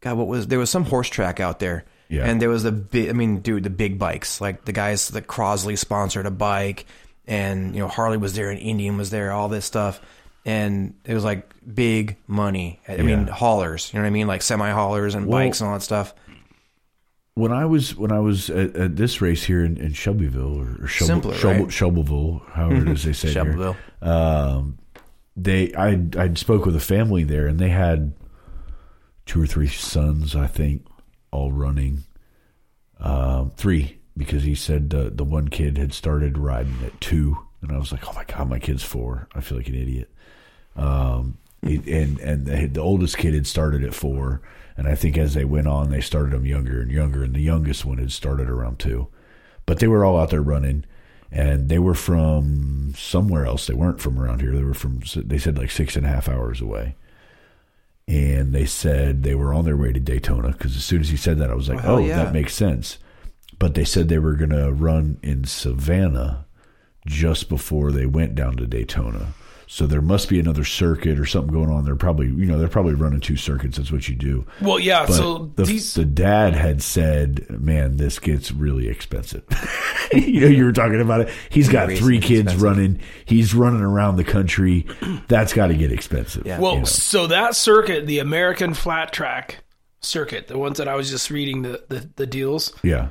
God, what was there was some horse track out there, Yeah. and there was the big, I mean, dude, the big bikes, like the guys that Crosley sponsored a bike, and you know Harley was there, and Indian was there, all this stuff, and it was like big money. I mean, haulers, you know what I mean, like semi haulers and Well- bikes and all that stuff. when I was when I was at, at this race here in, in Shelbyville or, or Shelby, Simpler, Shelby, right? Shelbyville, however it is they say it here. Shelbyville. Um, they I I spoke with a family there, and they had two or three sons, I think, all running. Um, three because he said the the one kid had started riding at two, and I was like, oh my god, my kid's four. I feel like an idiot. Um, and and the, the oldest kid had started at four, and I think as they went on, they started them younger and younger, and the youngest one had started around two. But they were all out there running, and they were from somewhere else. They weren't from around here. They were from they said like six and a half hours away. And they said they were on their way to Daytona because as soon as he said that, I was like, Well, "Oh, yeah. that makes sense." But they said they were going to run in Savannah just before they went down to Daytona. So there must be another circuit or something going on. They're probably, you know, they're probably running two circuits. That's what you do. Well, yeah. But so the, these. the dad had said, "Man, this gets really expensive." you know, you were talking about it. He's got Racing three kids expensive. running. He's running around the country. That's got to get expensive. Yeah. Well, you know. so that circuit, the American flat track circuit, the ones that I was just reading the, the, the deals, yeah.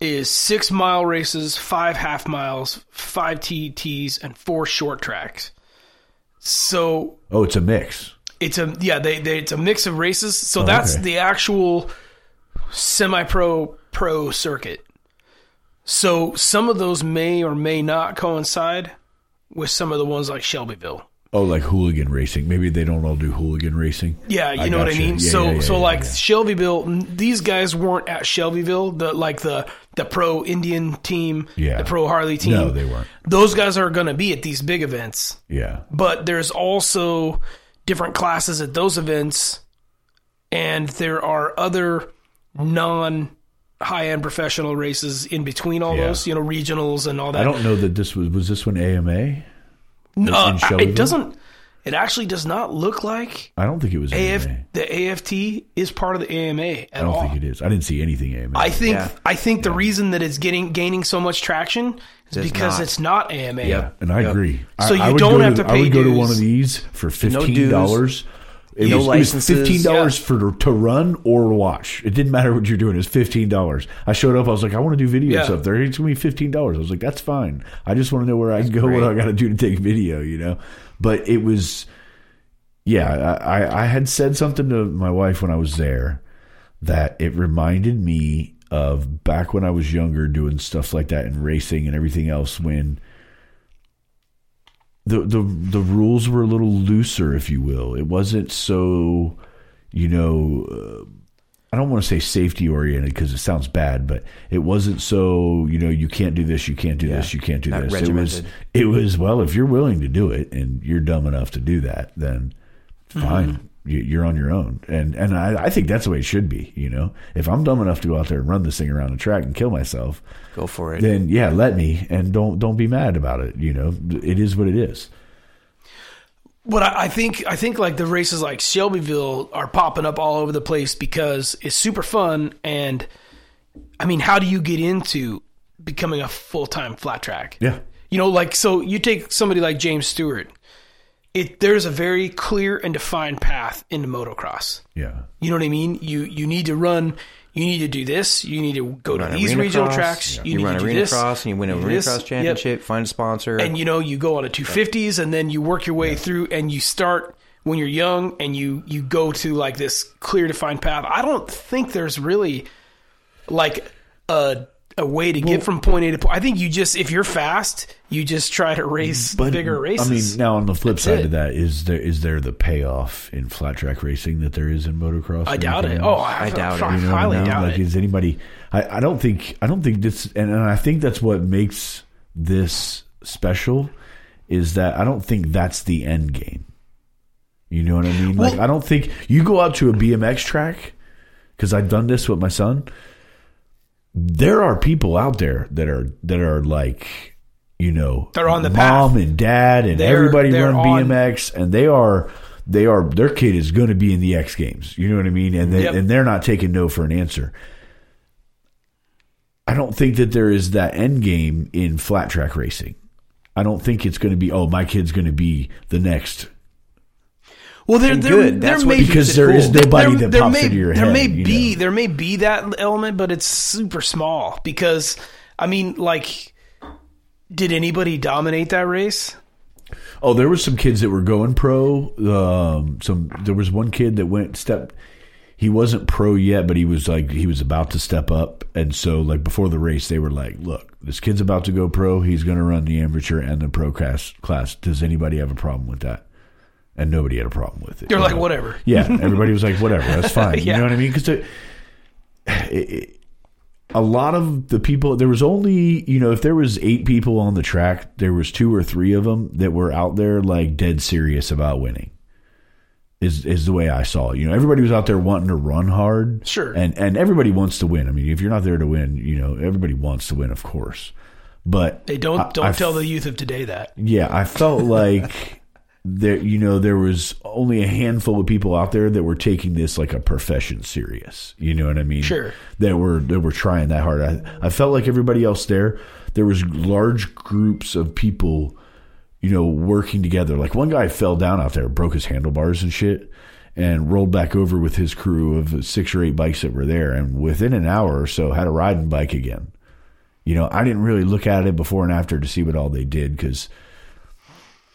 is six mile races, five half miles, five TTs, and four short tracks. So Oh, it's a mix. it's a yeah, they, they it's a mix of races. So Oh, that's okay. the actual semi pro pro circuit. So some of those may or may not coincide with some of the ones like Shelbyville. Oh, like hooligan racing. Maybe they don't all do hooligan racing. Yeah, you I know what I mean. Yeah, so yeah, yeah, so like. Shelbyville, these guys weren't at Shelbyville. The like the the pro Indian team, Yeah. the pro Harley team. No, they weren't. Those guys are going to be at these big events, Yeah. but there's also different classes at those events, and there are other non high end professional races in between all Yeah. those. You know, regionals and all that. I don't know that this was was this one AMA. Uh, it doesn't. It actually does not look like I don't think it was AF, AMA. the AFT is part of the AMA at I don't all. think it is. I didn't see anything AMA. I think Yeah. I think the reason that it's getting gaining so much traction is It's because not. it's not AMA. Yeah, and I Yep. agree. I- So you I would don't go have to I pay would go to one dues. of these for fifteen dues. dollars. It, No was, it was licenses. fifteen dollars for to run or watch. It didn't matter what you're doing. It was fifteen dollars. I showed up. I was like, I want to do video Yeah. stuff. There, it's gonna be fifteen dollars. I was like, that's fine. I just want to know where I can go. What. I got to do to take video. You know, but it was. Yeah, I, I- had said something to my wife when I was there that it reminded me of back when I was younger doing stuff like that and racing and everything else when the the the rules were a little looser, if you will. It wasn't so, you know. Uh, I don't want to say safety oriented because it sounds bad, but it wasn't so you know you can't do this, you can't do this, you can't do this. It was it was well if you're willing to do it and you're dumb enough to do that, then fine, mm-hmm. you, you're on your own. And and I, I think that's the way it should be. You know, if I'm dumb enough to go out there and run this thing around the track and kill myself, Go for it. then yeah, let me and don't don't be mad about it. You know, it is what it is. But I, I think I think like the races like Shelbyville are popping up all over the place because it's super fun and I mean, how do you get into becoming a full time flat track? Yeah. You know, like so you take somebody like James Stewart. It there's a very clear and defined path into motocross. Yeah. You know what I mean? You you need to run. You need to do this. You need to go to these regional cross. tracks. You, You, need run to do arena this. cross and you win do arena this. cross Yep. championship. Find a sponsor. And you know, you go on a 250s and then you work your way through and you start when you're young and you you go to like this clear defined path. I don't think there's really like a a way to get from point A to point. I think you just if you're fast, you just try to race bigger races. I mean, now on the flip side it. of that, is there is there the payoff in flat track racing that there is in motocross? I doubt it. anything Oh. I, I doubt it. I You You know I highly mean? doubt like, it. is anybody? I, I don't think I don't think this, and, and I think that's what makes this special is that I don't think that's the end game. You know what I mean? like I don't think you go out to a BMX track because I've done this with my son. There are people out there that are that are like, you know, They're on the mom path. and dad and They're- everybody they're run on- BMX, and they are they are their kid is going to be in the X Games. You know what I mean? And they, Yep. and they're not taking no for an answer. I don't think that there is that end game in flat track racing. I don't think it's going to be oh my kid's going to be the next Well, there, there, good. there That's may what be- because there is there- nobody there- that there pops may, into your there head. may be know? there may be that element, but it's super small because I mean, like, did anybody dominate that race? Oh, there was some kids that were going pro. Um, some there was one kid that went step. He wasn't pro yet, but he was like he was about to step up, and so like before the race, they were like, "Look, this kid's about to go pro. He's going to run the amateur and the pro class. Class. Does anybody have a problem with that?" And nobody had a problem with it. They're like, know? whatever. Yeah, everybody was like, "Whatever, that's fine." You know what I mean? Because a lot of the people there was only you know if there was eight people on the track there was two or three of them that were out there like dead serious about winning is is the way i saw it you know everybody was out there wanting to run hard Sure. and and everybody wants to win i mean if you're not there to win you know everybody wants to win of course but They don't I- don't I tell the youth of today that. yeah, I felt like there, you know, there was only a handful of people out there that were taking this like a profession serious. You know what I mean? Sure. That were that were trying that hard. I, I felt like everybody else there, there was large groups of people, you know, working together. Like one guy fell down out there, broke his handlebars and shit. And rolled back over with his crew of six or eight bikes that were there, and within an hour or so, had a riding bike again. You know, I didn't really look at it before and after to see what all they did because,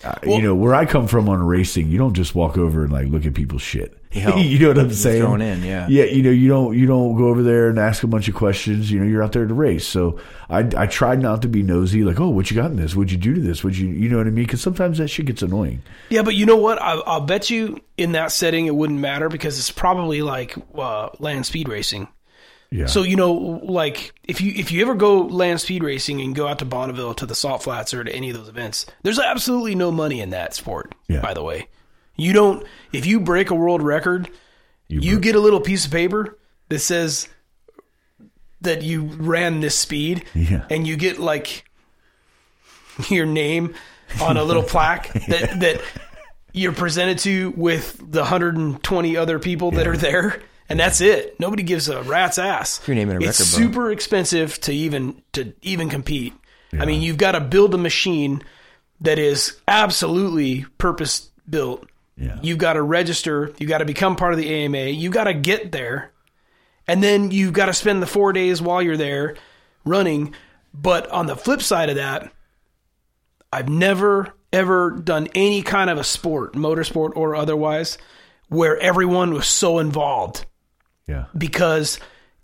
uh, you know, where I come from on racing, you don't just walk over and like look at people's shit. help. you know what I'm saying? thrown in, yeah. Yeah, you know, you don't you don't go over there and ask a bunch of questions. You know, you're out there to race. So I I tried not to be nosy, like, oh, what you got in this? What'd you do to this? Would you you know what I mean? Because sometimes that shit gets annoying. Yeah, but you know what? I, I'll bet you in that setting it wouldn't matter because it's probably like uh, land speed racing. Yeah. So you know, like if you if you ever go land speed racing and go out to Bonneville to the Salt Flats or to any of those events, there's absolutely no money in that sport. Yeah. By the way, you don't. If you break a world record, you, bro- get a little piece of paper that says that you ran this speed, Yeah. and you get like your name on a little plaque that that you're presented to with the 120 other people that are there and that's it. Nobody gives a rat's ass. Your name in a it's record book. super expensive to even to even compete. I mean you've got to build a machine that is absolutely purpose built Yeah. you've got to register. You've got to become part of the ama you've got to get there. And then you've got to spend the four days while you're there running. But on the flip side of that I've never ever done any kind of a sport, motorsport or otherwise, where everyone was so involved yeah. because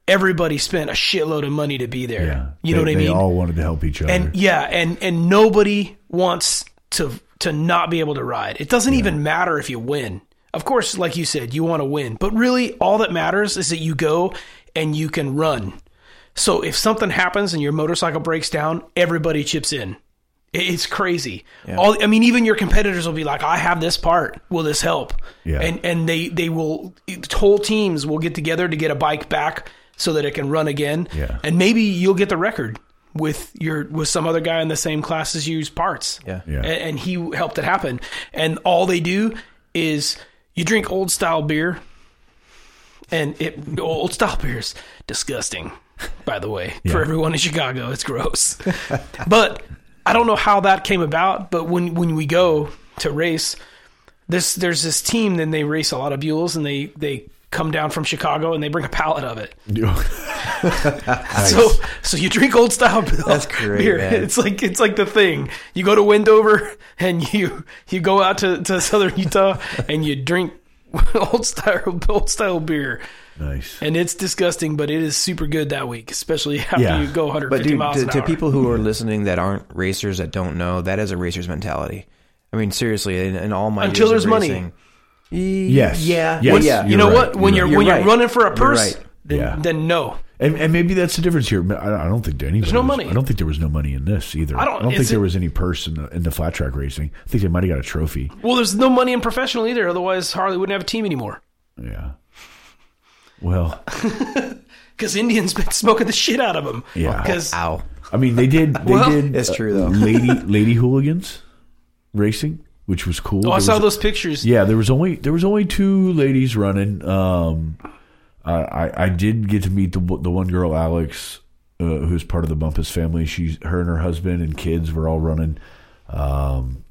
everybody spent a shitload of money to be there. Yeah. You know They- what I mean? They all wanted to help each other. and yeah, and and nobody wants to to not be able to ride. It doesn't even matter if you win. Of course, like you said, you want to win, but really all that matters is that you go and you can run. So if something happens and your motorcycle breaks down, everybody chips in. It- It's crazy. All I mean, even your competitors will be like, "I have this part. Will this help?" Yeah. And and they they will whole teams will get together to get a bike back so that it can run again. Yeah. And maybe you'll get the record with your with some other guy in the same class as you's parts. Yeah. Yeah. A- And, he helped it happen. And all they do is you drink old style beer, and it old style beer's disgusting. By the way, for everyone in Chicago, it's gross. but I don't know how that came about. But when when we go to race, this there's this team. Then they race a lot of Buells, and they they come down from Chicago and they bring a pallet of it. So so you drink old style That's great, beer. man. It's like it's like the thing. You go to Wendover and you you go out to, to southern Utah and you drink old style old style beer. Nice. And it's disgusting, but it is super good that week, especially after Yeah. you go 150 But dude, miles to, an to people who are listening that aren't racers that don't know, that is a racer's mentality. I mean, seriously, in, in all my Until years of there's money. racing- Yes. yeah, Yes. Well, yeah. you know right. what? When You're you're, right. when You're you're running for a purse, right. then, Yeah. then no. And, and maybe that's the difference here. I, I don't think anybody. no was- money. I don't think there was no money in this either. I don't- think is there was any purse in the, in the flat track racing. I think they might have got a trophy. Well, there's no money in professional either. Otherwise, Harley wouldn't have a team anymore. Yeah. Well, Because Indians been smoking the shit out of them. Yeah. Because Ow. I mean, they did. They Well- did. That's true, though. Lady Lady Hooligans racing, which was cool. oh, I There saw was- those pictures. Yeah, there was only there was only two ladies running. Um, I, I I did get to meet the the one girl, Alex, uh, who's part of the Bumpus family. She's her and her husband and kids were all running. Um,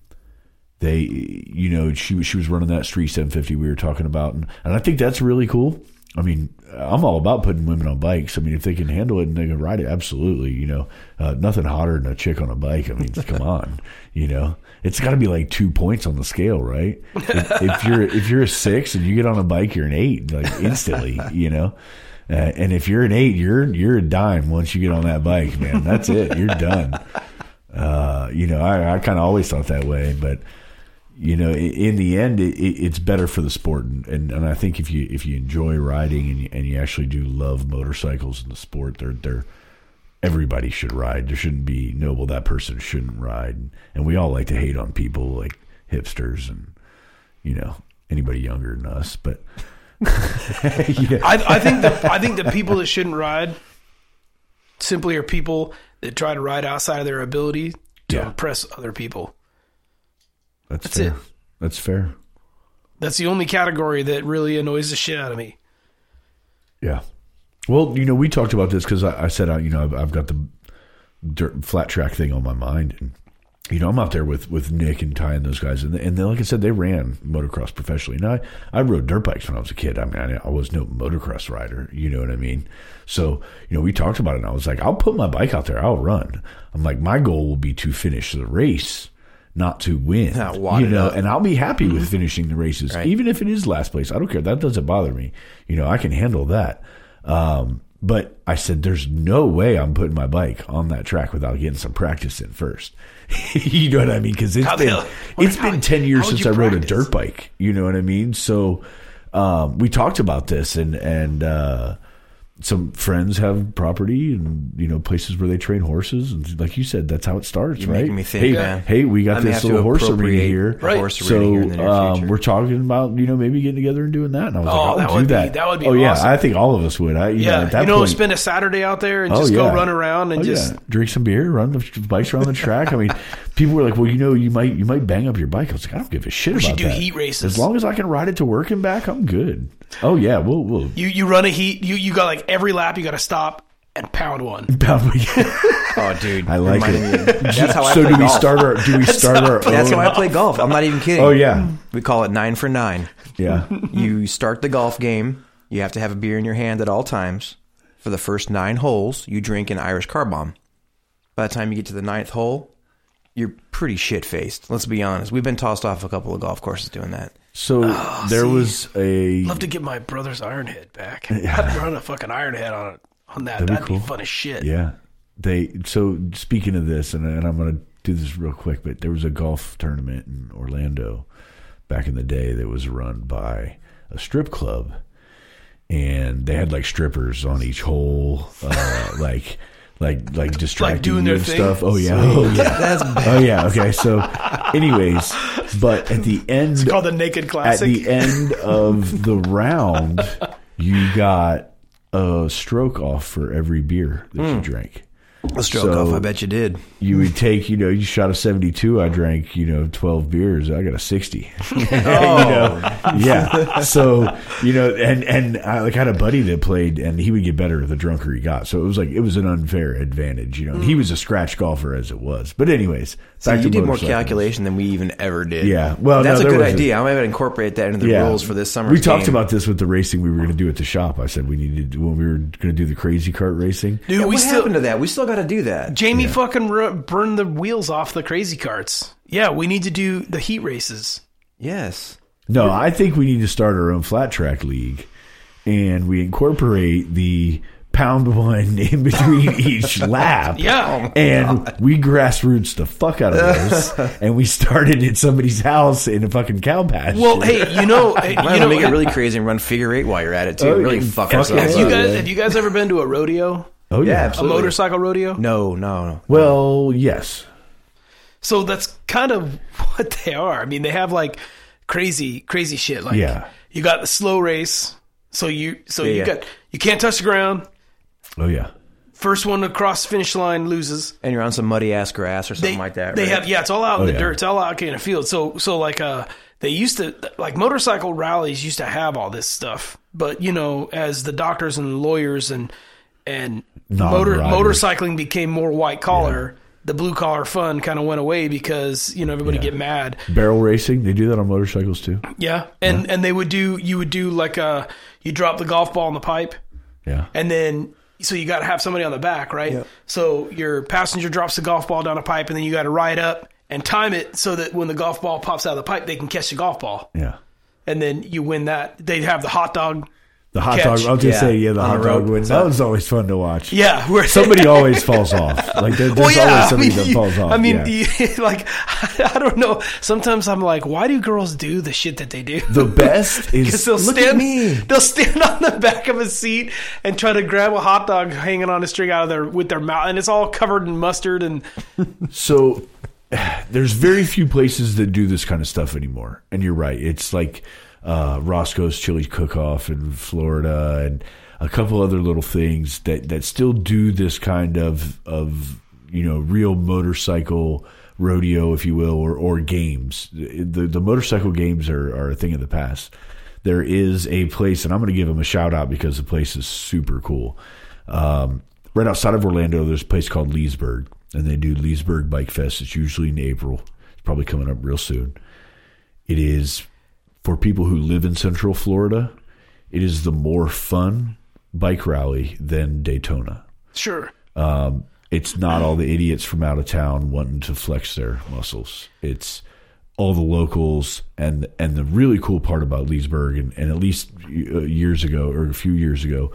they, you know, she was she was running that Street 750 we were talking about, and, and I think that's really cool. I mean, I'm all about putting women on bikes. I mean, if they can handle it and they can ride it, absolutely. You know, uh, nothing hotter than a chick on a bike. I mean, come on. You know, it's got to be like two points on the scale, right? If, if you're if you're a six and you get on a bike, you're an eight, like instantly. You know. Uh, and if you're an eight, you're you're a dime once you get on that bike, man. That's it. You're done. Uh, you know, I, I kind of always thought that way, but you know, in the end, it, it, it's better for the sport, and, and, and I think if you if you enjoy riding and you, and you actually do love motorcycles and the sport, they're they're everybody should ride. There shouldn't be no, well, that person shouldn't ride, and we all like to hate on people like hipsters and you know anybody younger than us, but. yeah. I, I think the I think the people that shouldn't ride simply are people that try to ride outside of their ability to Yeah. impress other people. That's, That's fair. it. That's fair. That's the only category that really annoys the shit out of me. Yeah. Well, you know, we talked about this because I, I said, I, you know, I've, I've got the dirt, flat track thing on my mind, and you know, I'm out there with with Nick and Ty and those guys, and and then, like I said, they ran motocross professionally. Now, I, I rode dirt bikes when I was a kid. I mean, I, I was no motocross rider. You know what I mean? So, you know, we talked about it, and I was like, I'll put my bike out there. I'll run. I'm like, my goal will be to finish the race. Not to win, you know, up. and I'll be happy with finishing the races, Right. even if it is last place. I don't care. That doesn't bother me. You know, I can handle that. Um, but I said, there's no way I'm putting my bike on that track without getting some practice in first. you know what I mean? Because it's How been hell- it's how- been ten years since I rode a dirt bike. You know what I mean? So um, we talked about this, and and uh, some friends have property and you know places where they train horses, and like you said, that's how it starts, You're right? making me think, hey, man. hey, we got I this little horse arena here, Right. horse so arena here in the um, we're talking about you know maybe getting together and doing that. And I was Oh, like, that I'll would do be- that. that would be Oh yeah, awesome. I think all of us would. I, you know, Yeah, at that you know, point, spend a Saturday out there and Oh, just go run around and Oh, just yeah. drink some beer, run the bikes around the track. I mean, people were like, "Well, you know, you might you might bang up your bike." I was like, "I don't give a shit We about should do that. heat races. As long as I can ride it to work and back, I'm good." Oh yeah, we'll we'll you you run a heat. You you got like every lap. You got to stop and pound one. oh, dude, I like it. That's how I so play do we golf. start our do we start our That's own? how I play golf. I'm not even kidding. Oh yeah, We call it nine for nine. yeah. You start the golf game. You have to have a beer in your hand at all times. For the first nine holes, you drink an Irish car bomb. By the time you get to the ninth hole, you're pretty shit faced. Let's be honest. We've been tossed off a couple of golf courses doing that. So there see. was a Love to get my brother's iron head back. I'd run a fucking iron head on it on that. That'd be That'd be, cool. fun as shit. yeah. They so speaking of this, and, and I'm going to do this real quick, but there was a golf tournament in Orlando back in the day that was run by a strip club, and they had like strippers on each hole, uh, like. Like, like distracting doing you their stuff. Oh yeah, oh yeah, that's oh yeah. Okay, so, anyways, but at the end, It's called the Naked Classic. at the end of the round, you got a stroke off for every beer that you hmm. drank. A stroke So- off. I bet you did. You would take, you know, you shot a 72. I drank, you know, 12 beers. I got a 60. Oh, yeah. So, you know, and, and I like had a buddy that played and he would get better the drunker he got. So it was like, it was an unfair advantage, you know, and he mm. was a scratch golfer as it was. But anyways, So back you to did more calculation than we even ever did. Yeah. Well, that's no, a there good was a- idea. I might incorporate that into the rules for this summer. We talked about this with the racing we were going to do at the shop. I said we needed when we were going to do the crazy cart racing. Dude, Yeah, we what still happened to that? We still got to do that. Jamie fucking ru- burned the wheels off the crazy carts. Yeah, we need to do the heat races. Yes. No, I think we need to start our own flat track league, and we incorporate the pound one in between each lap. Yeah. and we grassroots the fuck out of those, and we started at somebody's house in a fucking cow pasture. Well, hey, you know, you know, make it really crazy and run figure eight while you're at it too. Oh, really yeah, fuck fuck ourselves. have you guys have you guys ever been to a rodeo, oh yeah, Yeah, a motorcycle rodeo? No, no, no. Well, yes, So that's kind of what they are. I mean, they have like crazy, crazy shit. Like, Yeah. you got the slow race. So you, so you yeah. got, you can't touch the ground. oh yeah. First one to cross the finish line loses. And you're on some muddy ass grass or something They, like that. they right? have, yeah, it's all out in Oh, the yeah. dirt. It's all out in a field. So, so like, uh, they used to like motorcycle rallies used to have all this stuff, but you know, as the doctors and lawyers and and motor motorcycling became more white collar, the blue collar fun kind of went away because you know everybody get mad. Barrel racing, they do that on motorcycles too. Yeah, and and they would do you would do like a you drop the golf ball in the pipe, Yeah, and then so you got to have somebody on the back, right? So your passenger drops the golf ball down a pipe, and then you got to ride up and time it so that when the golf ball pops out of the pipe, they can catch the golf ball, yeah. and then you win that. They'd have the hot dog. The hot Catch. dog. I was gonna Yeah, say yeah, the on hot the dog wins. That was always fun to watch. Yeah, where Somebody always falls off. Like there, there's Well, yeah, always somebody I mean, that falls off. I mean, yeah. you- like I don't know. Sometimes I'm like, why do girls do the shit that they do? the best is they'll Look stand, at me. they'll stand on the back of a seat and try to grab a hot dog hanging on a string out of their with their mouth, and it's all covered in mustard. And So there's very few places that do this kind of stuff anymore. And you're right. It's like uh, Roscoe's Chili Cook-Off in Florida and a couple other little things that, that still do this kind of of you know real motorcycle rodeo, if you will, or or games. The the motorcycle games are, are a thing of the past. There is a place, and I'm going to give them a shout out because the place is super cool. Um, right outside of Orlando, there's a place called Leesburg, and they do Leesburg Bike Fest. It's usually in April. It's probably coming up real soon. It is for people who live in Central Florida. It is the more fun bike rally than Daytona. sure, Um, it's not all the idiots from out of town wanting to flex their muscles. It's all the locals, and and the really cool part about Leesburg, and, and at least uh, years ago or a few years ago,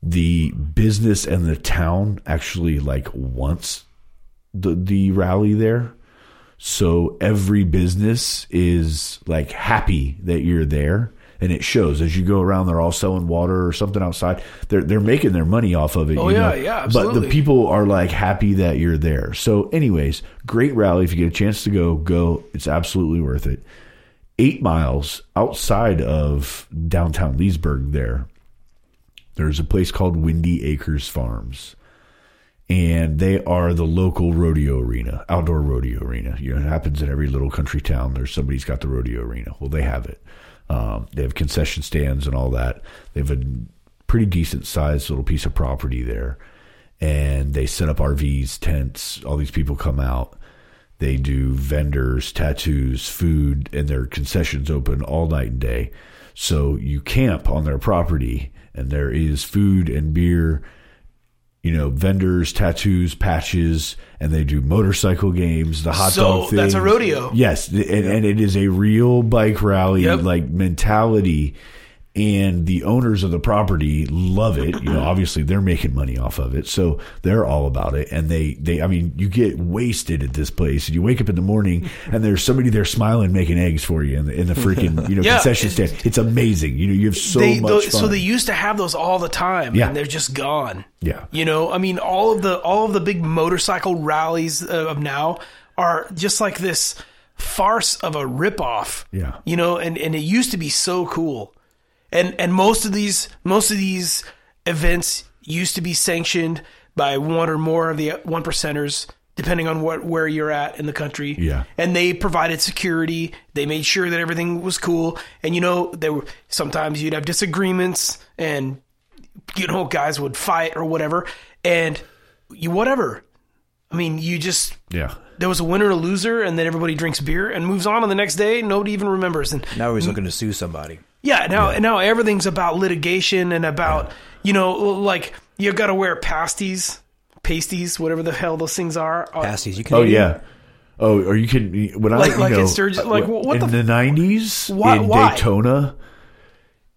the business and the town actually like wants the the rally there. So every business is like happy that you're there, and it shows as you go around. They're all selling water or something outside. They're they're making their money off of it. Oh, you yeah, know? yeah, But the people are like happy that you're there. So, anyways, great rally. If you get a chance to go, go. It's absolutely worth it. Eight miles outside of downtown Leesburg, there, there's a place called Windy Acres Farms and they are the local rodeo arena, outdoor rodeo arena. You know, it happens in every little country town. There's somebody's got the rodeo arena. Well, they have it. Um, they have concession stands and all that. They have a pretty decent sized little piece of property there, and they set up RVs, tents. All these people come out. They do vendors, tattoos, food, and their concessions open all night and day. So you camp on their property, and there is food and beer you know, vendors, tattoos, patches, and they do motorcycle games, the hot So, dog thing. that's a rodeo. Yes, and, and it is a real bike rally Yep. like mentality. And the owners of the property love it. You know, obviously they're making money off of it, so they're all about it. And they, they, I mean, you get wasted at this place, and you wake up in the morning, and there's somebody there smiling, making eggs for you in the, in the freaking you know Yeah. concession stand. It's amazing. You know, you have so they, much fun. so they used to have those all the time, Yeah. and they're just gone. Yeah. you know, I mean, all of the all of the big motorcycle rallies uh, of now are just like this farce of a ripoff. Yeah. you know, and and it used to be so cool, and and most of these most of these events used to be sanctioned by one or more of the one percenters. Depending on what where you're at in the country, Yeah. and they provided security. They made sure that everything was cool. And you know, there were sometimes you'd have disagreements, and you know, guys would fight or whatever, and you whatever. I mean, you just yeah. there was a winner, and a loser, and then everybody drinks beer and moves on. And the next day, nobody even remembers. And Now he's looking to sue somebody. Yeah, now now everything's about litigation and about you know, like you got to wear pasties, pasties, whatever the hell those things are. Uh, Pasties, you can. Oh yeah. Oh, or you can when I Like- you like know, in Sturgis- like, uh, what in the the nineties Why- in why? Daytona,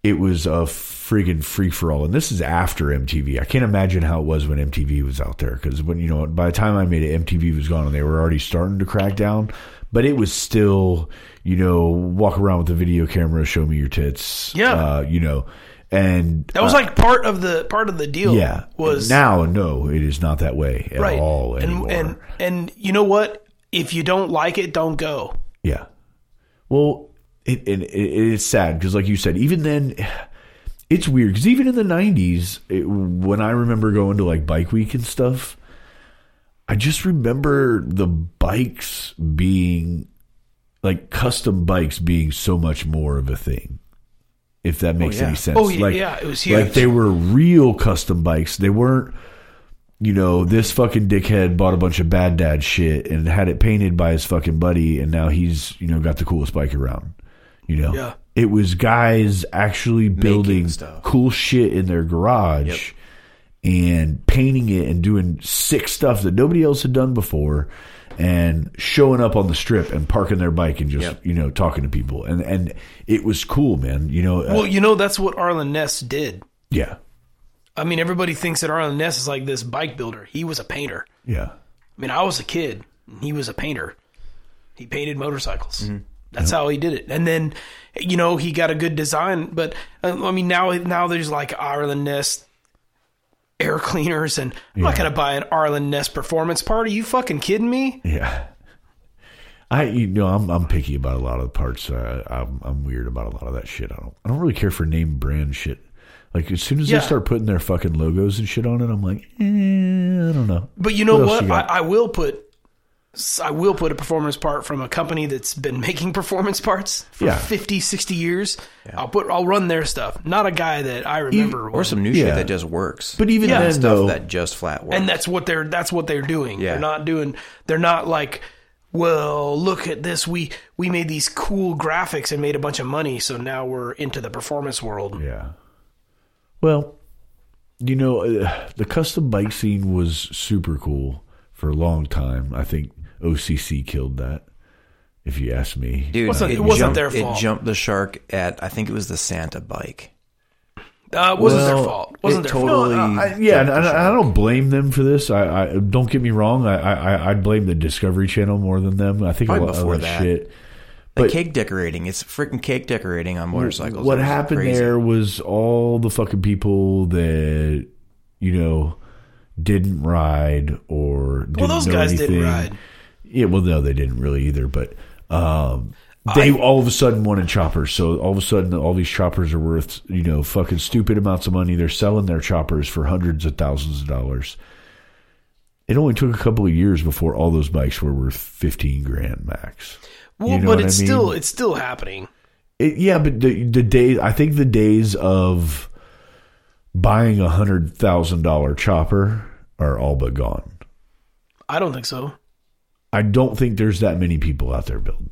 it was a friggin' free for all, and this is after MTV. I can't imagine how it was when MTV was out there because when you know by the time I made it, MTV was gone and they were already starting to crack down, but it was still you know walk around with a video camera, show me your tits, Yeah. uh, you know, and that was uh, like part of the part of the deal. yeah was now no, it is not that way at right all and anymore. and and you know what? If you don't like it, don't go. Yeah. Well, it, it, it it's sad because, like you said, even then, it's weird because even in the '90s, it, when I remember going to like Bike Week and stuff, I just remember the bikes being like custom bikes being so much more of a thing. If that makes oh, yeah. any sense. Oh, yeah, like, yeah, it was Like they were real custom bikes. They weren't you know, this fucking dickhead bought a bunch of bad dad shit and had it painted by his fucking buddy, and now he's, you know, got the coolest bike around. You know, Yeah. it was guys actually building cool shit in their garage and painting it and doing sick stuff that nobody else had done before and showing up on the strip and parking their bike and just, Yep. you know, talking to people. And, and it was cool, man. You know, uh, Well, you know that's what Arlen Ness did. yeah. I mean, everybody thinks that Arlen Ness is like this bike builder. He was a painter. Yeah. I mean, I was a kid. And he was a painter. He painted motorcycles. That's how he did it. And then, you know, he got a good design. But uh, I mean, now now there's like Arlen Ness air cleaners, and I'm not gonna buy an Arlen Ness performance part. Are you fucking kidding me? Yeah. I you know I'm I'm picky about a lot of the parts. Uh, I'm I'm weird about a lot of that shit. I don't I don't really care for name brand shit. Like as soon as Yeah. they start putting their fucking logos and shit on it, I'm like, eh, I don't know. But you know What what? I. I will put. I will put a performance part from a company that's been making performance parts for Yeah. 50, 60 years. I'll put. I'll run their stuff. Not a guy that I remember. Or some new Yeah. shit that just works. But even Yeah. then, stuff though, that just flat works. and that's what they're that's what they're doing. Yeah. They're not doing they're not like well, look at this. We we made these cool graphics and made a bunch of money, so now we're into the performance world. yeah. Well, you know, uh, the custom bike scene was super cool for a long time. I think OCC killed that. If you ask me, Dude, Wasn't- it, it wasn't jumped, their It jumped the shark at I think it was the Santa bike. Uh, it wasn't their Well, fault. Wasn't it their totally- fault. I, yeah, and I, I don't blame them for this. I, I don't get me wrong. I, I I'd blame the Discovery Channel more than them. I think a lot before of that that. shit. The cake decorating. It's freaking cake decorating on motorcycles. What happened crazy. there was all the fucking people that you know didn't ride or didn't Well, those know guys anything. didn't ride. Yeah, well, no, they didn't really either. But um, they all of a sudden wanted choppers. So all of a sudden, all these choppers are worth you know fucking stupid amounts of money. They're selling their choppers for hundreds of thousands of dollars. It only took a couple of years before all those bikes were worth fifteen grand max. Well, You know but it's I mean? still it's still happening. It, yeah, but the the day I think the days of buying a hundred thousand dollar chopper are all but gone. I don't think so. I don't think there's that many people out there build,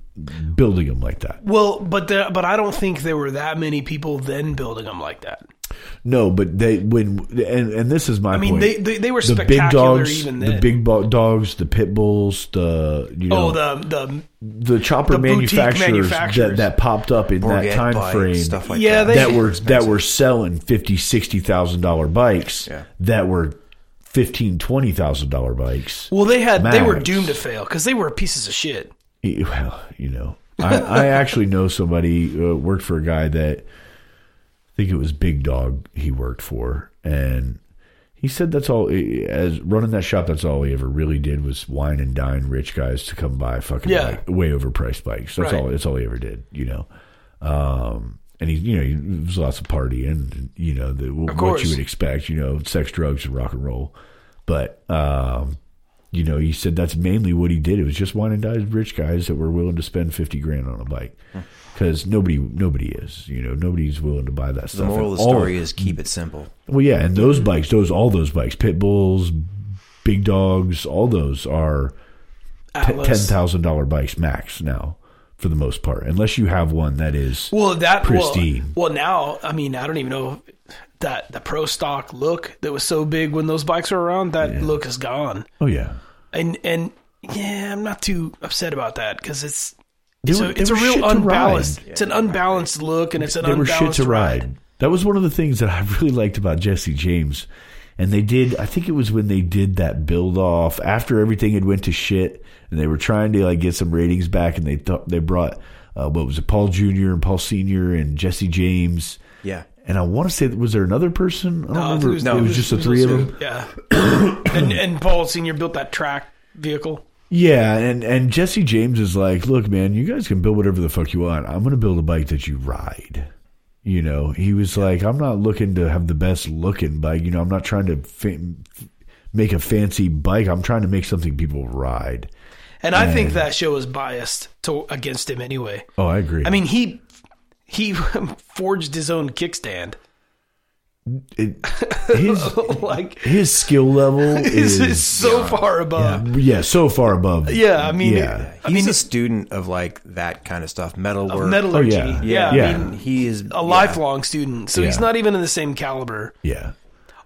building them like that. Well, but the, but I don't think there were that many people then building them like that. No, but they when and and this is my point. I mean, point. they, they they were the big spectacular dogs, even the big bo- dogs, the pit bulls, the you oh, know oh, the the the chopper the manufacturers, manufacturers. that, that popped up in that time bikes, frame stuff like Yeah, that. they- that were that were selling fifty sixty thousand dollar bikes Yeah. that were fifteen twenty thousand dollar bikes. well, they had they were doomed to fail because they were pieces of shit. Well, you know, I, I actually know somebody uh, worked for a guy that I think it was Big Dog he worked for, and he said that's all. As running that shop, that's all he ever really did was wine and dine rich guys to come buy fucking Yeah. way overpriced bikes. That's Right. all. That's all he ever did. You know. Um, and he, you know, he was lots of partying, and, you know, the, what you would expect, you know, sex, drugs, and rock and roll. But, um, you know, he said that's mainly what he did. It was just wine and dine rich guys that were willing to spend fifty grand on a bike because nobody, nobody is. You know, nobody's willing to buy that stuff. The stuff. moral of the story is keep it simple. well, yeah, and those bikes, those all those bikes, pit bulls, big dogs, all those are t- ten thousand dollar bikes max now for the most part, unless you have one that is Well, that pristine. Well, well, now I mean, I don't even know that the pro stock look that was so big when those bikes were around. That look is gone, oh yeah, and and yeah, I'm not too upset about that because it's it's, were- a, it's a real unbalanced. ride. It's an unbalanced look, and it's an they were shit unbalanced to ride. That was one of the things that I really liked about Jesse James. And they did, I think it was when they did that build off after everything had went to shit, and they were trying to like get some ratings back, and they thought they brought uh, what was it, Paul Junior and Paul Senior and Jesse James. Yeah. And I want to say, was there another person? I don't No, I think remember. it was, it was just the three of them. Yeah, and and Paul Senior built that track vehicle. Yeah, and and Jesse James is like, look, man, you guys can build whatever the fuck you want. I'm going to build a bike that you ride. You know, he was like, I'm not looking to have the best looking bike. You know, I'm not trying to fa- make a fancy bike. I'm trying to make something people ride. And I think that show was biased to against him anyway. Oh, I agree. I mean, he he forged his own kickstand. It, his like his skill level is, is, is so far above. yeah, so far above. Yeah, I mean, Yeah. I He's mean, a student of like that kind of stuff, metalwork. metallurgy. Oh, yeah. yeah, Yeah. I mean, he is a lifelong student, so he's not even in the same caliber. yeah.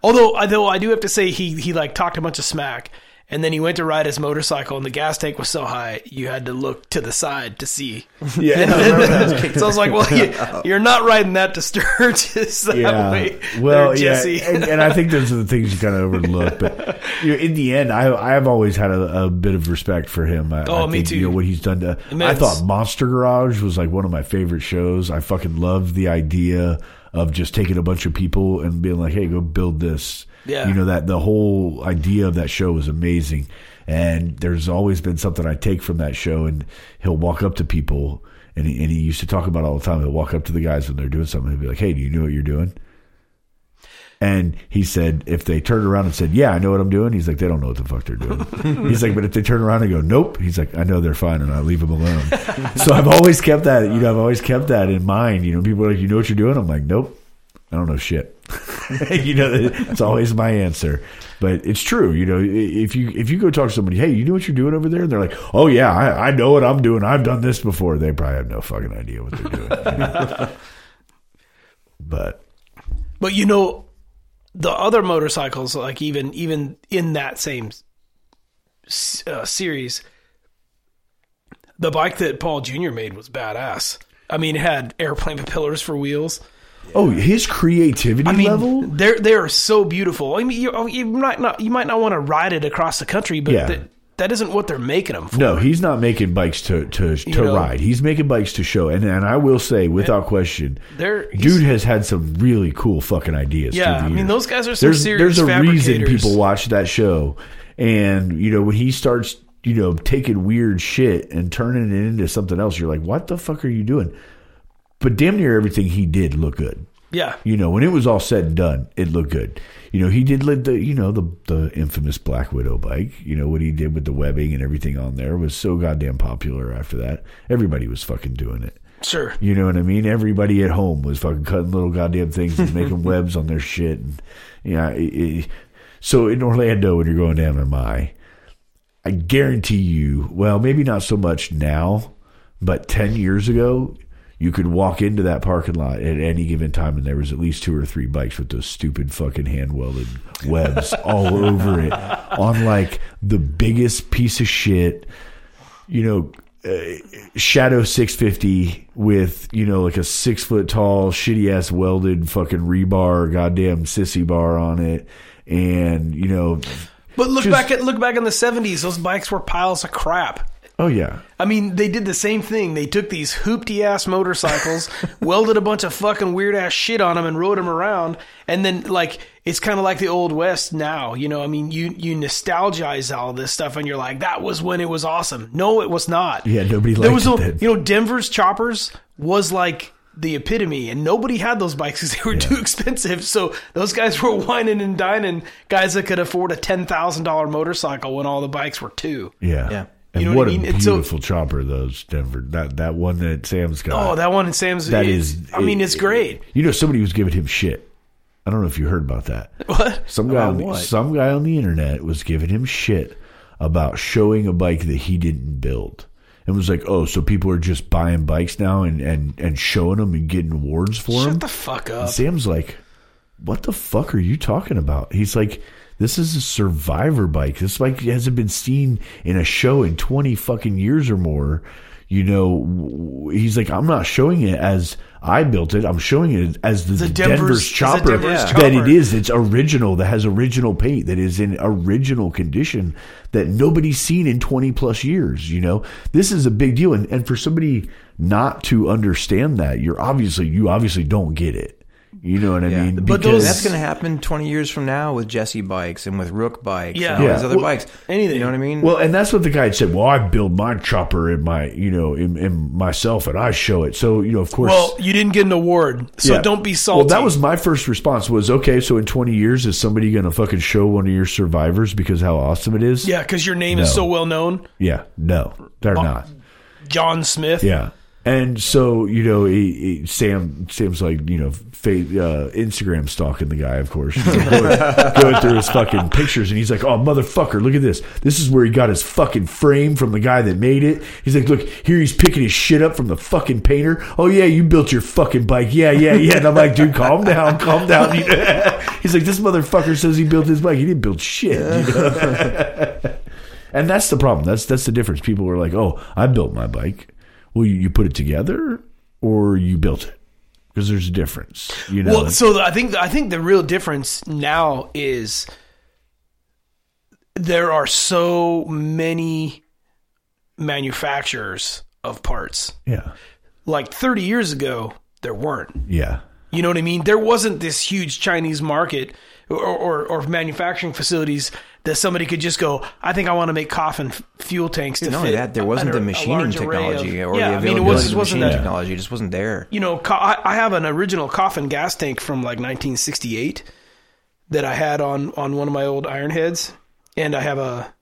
Although, although I do have to say, he he like talked a bunch of smack, and then he went to ride his motorcycle, and the gas tank was so high you had to look to the side to see. Yeah, so I was like, well, you, you're not riding that to Sturgis that yeah. way, well, yeah, and, and I think those are the things you kind of overlook. But you know, in the end, I I have always had a, a bit of respect for him. I, Oh, I me think, too. You know what he's done to. I thought Monster Garage was like one of my favorite shows. I fucking loved the idea of just taking a bunch of people and being like, "Hey, go build this." Yeah. you know that the whole idea of that show was amazing. And there's always been something I take from that show, and he'll walk up to people, and he, and he used to talk about all the time. He'll walk up to the guys when they're doing something. He'll be like, "Hey, do you know what you're doing?" And he said, if they turned around and said, "Yeah, I know what I'm doing," he's like, "They don't know what the fuck they're doing." he's like, "But if they turn around and go, nope," he's like, "I know they're fine, and I leave them alone." so I've always kept that, you know, I've always kept that in mind. You know, people are like, "You know what you're doing?" I'm like, "Nope, I don't know shit." you know, it's always my answer, but it's true. You know, if you if you go talk to somebody, hey, you know what you're doing over there, and they're like, "Oh yeah, I, I know what I'm doing. I've done this before." They probably have no fucking idea what they're doing. but But you know, the other motorcycles, like even even in that same uh, series, the bike that Paul Jr. made was badass. I mean, it had airplane propellers for wheels. Oh, his creativity I mean, level. they're they're so beautiful. I mean, you, oh, you might not you might not want to ride it across the country, but Yeah. that that isn't what they're making them for. No, he's not making bikes to to, to know? ride. He's making bikes to show. And and I will say, without question, They're he's- dude has had some really cool fucking ideas. Yeah, through the I mean, years. those guys are some there's serious there's a reason fabricators. people watch that show, and you know when he starts you know taking weird shit and turning it into something else, you're like, what the fuck are you doing? But damn near everything he did looked good. Yeah, You know, when it was all said and done, it looked good. You know, he did live the, you know, the the infamous Black Widow bike. You know what he did with the webbing and everything on there was so goddamn popular. After that, everybody was fucking doing it. sure. You know what I mean? Everybody at home was fucking cutting little goddamn things and making webs on their shit. And yeah, it, it, so in Orlando, when you're going to MMI, I guarantee you, well, maybe not so much now, but ten years ago, you could walk into that parking lot at any given time, and there was at least two or three bikes with those stupid fucking hand welded webs all over it on like the biggest piece of shit, you know. Uh, Shadow 650 with you know like a six foot tall shitty ass welded fucking rebar goddamn sissy bar on it and you know But look Just- back at look back in the seventies. Those bikes were piles of crap. Oh yeah I mean, they did the same thing. They took these hoopty ass motorcycles, welded a bunch of fucking weird ass shit on them, and rode them around. And then, like, it's kind of like the old west now. You know, I mean, you you nostalgize all this stuff, and you're like, that was when it was awesome. No, it was not. Yeah, nobody There liked was it no, then. you know, Denver's choppers was like the epitome, and nobody had those bikes because they were too expensive. So those guys were whining and dining, guys that could afford a ten thousand dollar motorcycle when all the bikes were two. yeah Yeah. And You know what, what I mean? a It's so- beautiful chopper those Denver that that one that Sam's got Oh, that one in Sam's. that is. is I mean, it's great. you know somebody was giving him shit I don't know if you heard about that What? Some guy, on the, what? some guy on the internet was giving him shit about showing a bike that he didn't build, and was like, "Oh, so people are just buying bikes now and and and showing them and getting awards for them." Shut the fuck up. And Sam's like, "What the fuck are you talking about?" He's like, "This is a survivor bike. This bike hasn't been seen in a show in twenty fucking years or more." You know, he's like, "I'm not showing it as." I built it. I'm showing it as the, the Denver's- Denver's, chopper Denver's that it is. It's original. That has original paint. That is in original condition. That nobody's seen in 20 plus years. You know, this is a big deal. And and for somebody not to understand that, you're obviously you obviously don't get it. You know what I Yeah. mean? But those- That's going to happen 20 years from now with Jesse bikes and with Rook bikes Yeah. and all Yeah. these other Well, bikes. anything. You know what I mean? Well, and that's what the guy had said. Well, I build my chopper in my, you know, in, in myself, and I show it. So, you know, of course. Well, you didn't get an award, so Yeah. don't be salty. Well, that was my first response. Was okay. So in twenty years, is somebody going to fucking show one of your survivors because how awesome it is? yeah, because your name is No. so well known, Yeah. No, they're uh, not. John Smith. Yeah. And so you know, he, he, Sam Sam's like you know, fa- uh, Instagram stalking the guy, of course, you know, going, going through his fucking pictures, and he's like, "Oh, motherfucker, look at this! This is where he got his fucking frame from the guy that made it." He's like, "Look, here he's picking his shit up from the fucking painter. Oh yeah, you built your fucking bike. Yeah, yeah, yeah." And I'm like, "Dude, calm down, calm down." he's like, "This motherfucker says he built his bike. He didn't build shit." you know? And that's the problem. That's that's the difference. People are like, "Oh, I built my bike." Well, you, you put it together, or you built it, because there's a difference. You know. Well, so I think I think the real difference now is there are so many manufacturers of parts. yeah, Like 30 years ago, there weren't. yeah, You know what I mean? There wasn't this huge Chinese market or, or, or manufacturing facilities that somebody could just go, I think I want to make coffin f- fuel tanks to not fit. that, there wasn't under the machining technology of- or yeah, the I mean, availability it was, of the wasn't machining technology. It just wasn't there. You know, co- I, I have an original coffin gas tank from like 1968 that I had on on one of my old iron heads, and I have a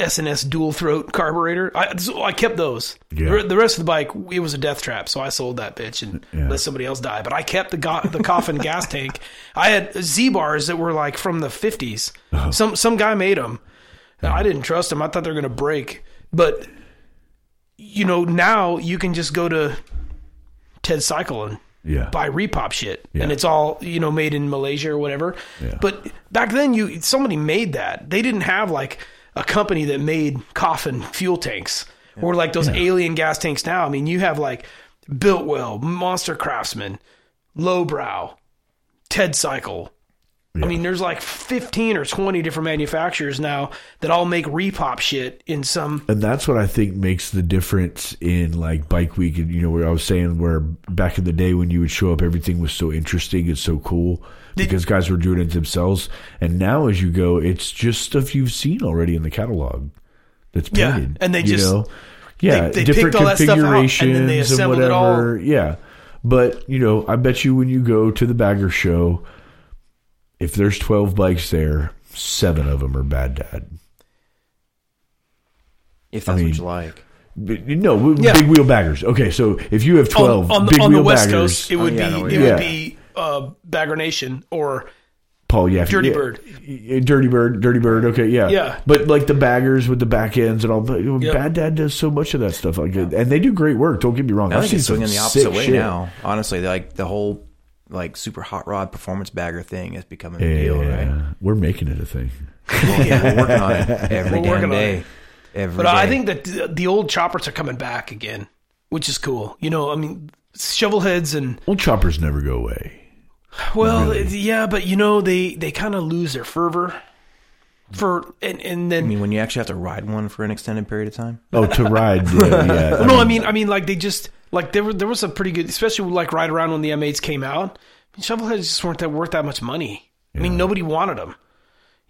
S&S dual throat carburetor. I so I kept those. Yeah. The- rest of the bike, it was a death trap, so I sold that bitch and Yeah. let somebody else die. But I kept the go- the coffin gas tank. I had Z bars that were like from the 50s. Uh-huh. Some some guy made them. I didn't trust them. I thought they were going to break, but you know now you can just go to Ted Cycle and yeah, buy repop shit Yeah. and it's all you know made in malaysia or whatever Yeah. but back then you somebody made that they didn't have like a company that made coffin fuel tanks or like those alien gas tanks now. I mean you have like Biltwell monster craftsman lowbrow ted cycle. I mean, there's like 15 or 20 different manufacturers now that all make repop shit in some. and that's what I think makes the difference in like Bike Week. And you know, where I was saying where back in the day when you would show up, everything was so interesting and so cool because guys were doing it themselves. And now, as you go, it's just stuff you've seen already in the catalog that's Yeah, painted. and they you just- know? yeah, they different picked all that stuff out, and then configurations they and assembled it all. whatever. Yeah, but you know, I bet you when you go to the Bagger Show, if there's twelve bikes there, seven of them are Bad Dad. If that's mean, what you like. No, Yeah. big wheel baggers. Okay, so if you have twelve on, on, big the- on the wheel West baggers, Coast, it would oh, yeah, be no, it would be uh, Bagger Nation or Paul Yaffe. Dirty yeah. Bird. Dirty Bird, Dirty Bird. Okay, yeah, Yeah. But like the baggers with the back ends and all. But Yep. Bad Dad does so much of that stuff. Like, and they do great work. Don't get me wrong. I I've think seen it's swinging some the opposite way shit. now. Honestly, like the whole like super hot rod performance bagger thing is becoming a deal, Yeah, right? we're making it a thing. yeah, we're working on it every We're damn working on day. it. Every But I think that the, the old choppers are coming back again, which is cool. You know, I mean, shovel heads and Well, choppers never go away. Well, yeah, but you know, they they kind of lose their fervor for and and then I mean, when you actually have to ride one for an extended period of time. Oh, to ride. Yeah, yeah. Well, no, I mean, I mean, like they just like there were there was a pretty good, especially like right around when the M8s came out. I mean, shovelheads just weren't that worth that much money. I mean, nobody wanted them.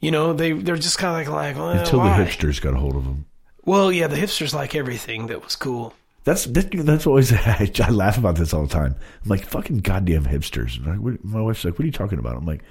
You know, they they're just kind of like like well, until why? the hipsters got a hold of them. Well, yeah, the hipsters like everything that was cool. That's that, that's always I, I laugh about this all the time. I'm like fucking goddamn hipsters. I, what, my wife's like, "What are you talking about?" I'm like,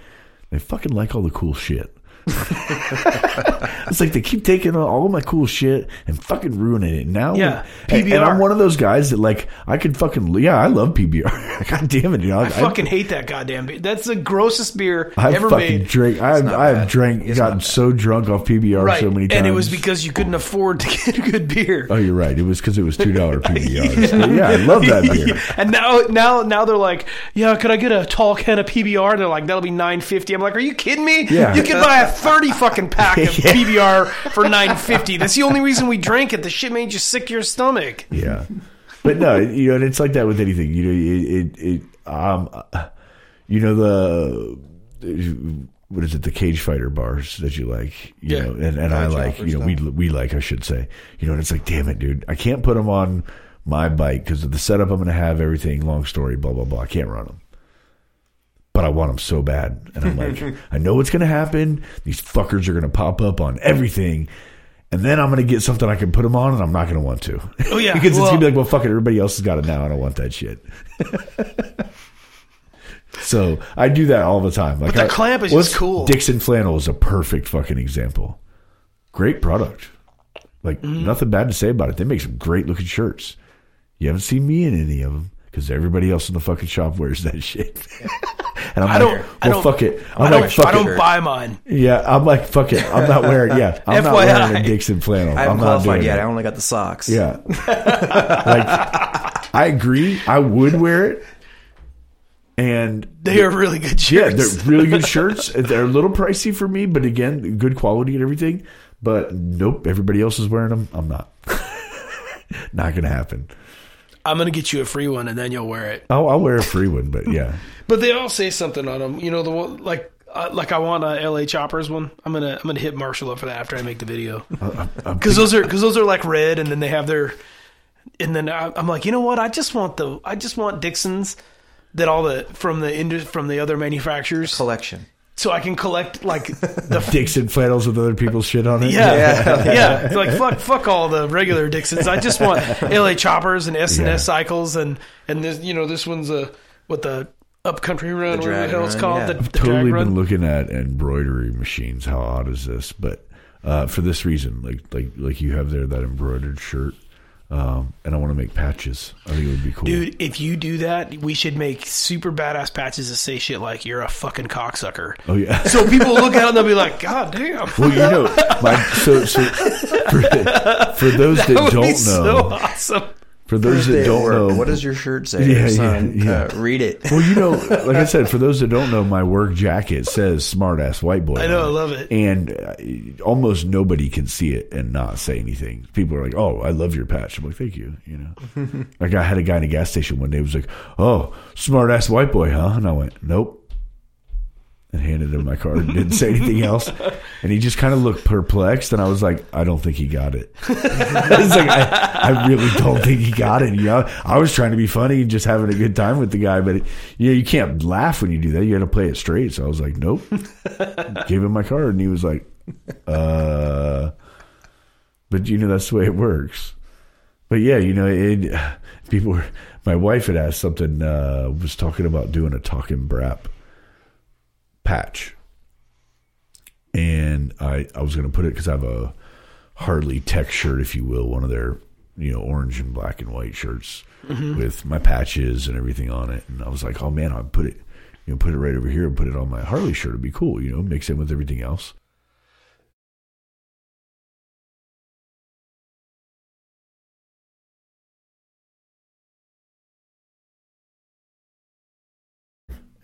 "They fucking like all the cool shit." it's like they keep taking all of my cool shit and fucking ruining it. Now, Yeah, and, and PBR. I'm one of those guys that like I could fucking yeah, I love PBR. God damn it, you know, I fucking hate that goddamn beer. That's the grossest beer I've ever fucking made. drank. I've, I've drank, It's gotten so drunk off PBR Right, so many times. and it was because you couldn't afford to get a good beer. Oh, you're right. It was because it was two dollar PBRs. yeah. I love that beer. and now, now, now they're like, "Yeah, could I get a tall can of PBR?" And they're like, "That'll be nine fifty. I'm like, "Are you kidding me? Yeah. You can buy a thirty fucking pack of Yeah. PBR for nine fifty. That's the only reason we drank it. The shit made you sick to your stomach. Yeah, but no, you know, and it's like that with anything. You know, it, it, it um, you know the what is it? The cage fighter bars that you like, you Yeah. know, and, and I like, you know, we we like, I should say, you know, and it's like, damn it, dude, I can't put them on my bike because of the setup I'm going to have, everything. Long story, blah blah blah. I can't run them. But I want them so bad, and I'm like, I know what's going to happen. These fuckers are going to pop up on everything, and then I'm going to get something I can put them on, and I'm not going to want to. Oh, yeah. because it's going to be like, well, fuck it, everybody else has got it now. I don't want that shit. so I do that all the time. Like the I- clamp is just cool. Dixxon flannel is a perfect fucking example. Great product. Like Mm-hmm. nothing bad to say about it. They make some great looking shirts. You haven't seen me in any of them because everybody else in the fucking shop wears that shit. And I'm I like, don't. well, I don't. fuck it. I I'm don't. like, fuck I don't it. buy mine. Yeah, I'm like, fuck it. I'm not wearing. Yeah, I'm not wearing a FYI. Dixxon flannel. I haven't I'm not qualified doing yet. it. I only got the socks. Yeah. like, I agree. I would wear it. And They are really good shirts. yeah, shirts. they're really good shirts. They're a little pricey for me, but again, good quality and everything. But nope, everybody else is wearing them. I'm not. not going to happen. I'm gonna get you a free one, and then you'll wear it. I'll, I'll wear a free one, but yeah. But they all say something on them. You know, the one like uh, like I want a LA Choppers one. I'm gonna I'm gonna hit Marshall up for that after I make the video uh, uh, uh, because those are because those are like red, and then they have their and then I, I'm like, you know what? I just want the I just want Dixxons that all the from the indus from the other manufacturers, Collection. so I can collect like the Dixxon flannels with other people's shit on it. yeah, yeah, It's like fuck, fuck all the regular Dixxons. I just want LA choppers and S and S cycles, and and this, you know, this one's a what the upcountry run, whatever the hell it's run, called. yeah. The, the I've drag totally run. been looking at embroidery machines. How odd is this? But uh, for this reason, like like like you have there that embroidered shirt, um, and I want to make patches. I think it would be cool. Dude, if you do that, we should make super badass patches that say shit like "You're a fucking cocksucker." Oh yeah. So people look at it and they'll be like, "God damn." Well, you know, my, so so for, for those that, That would don't be know, so awesome. For those that don't know, What does your shirt say, Yeah, son? yeah, yeah. Uh, read it. Well, you know, like I said, for those that don't know, my work jacket says "smart ass white boy." I know, I love it. and uh, almost nobody can see it and not say anything. People are like, "Oh, I love your patch." I'm like, "Thank you." You know, like I had a guy in a gas station one day who was like, "Oh, smart ass white boy, huh?" And I went, "Nope." And handed him my card. And didn't say anything else, and he just kind of looked perplexed. And I was like, "I don't think he got it." it's like I, I really don't think he got it. You know, I was trying to be funny and just having a good time with the guy, but you know, you can't laugh when you do that. You got to play it straight. So I was like, "Nope." Gave him my card, and he was like, "Uh." But you know, that's the way it works. But yeah, you know, it, people were. My wife had asked something. Uh, was talking about doing a talking brap patch, and I I was going to put it because I have a Harley Tech shirt, if you will, one of their you know orange and black and white shirts mm-hmm. with my patches and everything on it, and I was like, oh man, I put it you know, put it right over here and put it on my Harley shirt. It'd be cool, you know, mix in with everything else.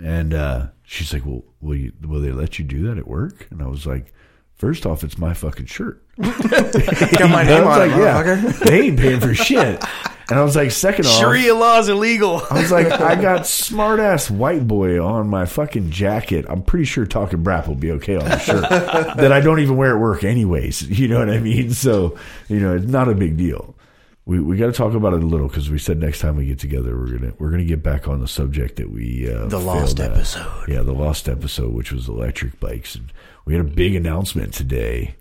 And uh, she's like, "Well, will you? Will they let you do that at work?" And I was like, first off, it's my fucking shirt." Got my name on like, it, "Yeah, they ain't paying for shit." And I was like, second off, Sharia law is illegal. I was like, I got smart ass white boy on my fucking jacket. I'm pretty sure talking brap will be okay on the shirt that I don't even wear at work anyways. You know what I mean? So, you know, it's not a big deal. We we got to talk about it a little because we said next time we get together we're gonna we're gonna get back on the subject that we uh, The lost at. episode. Yeah, the lost episode, which was electric bikes, and we had a big announcement today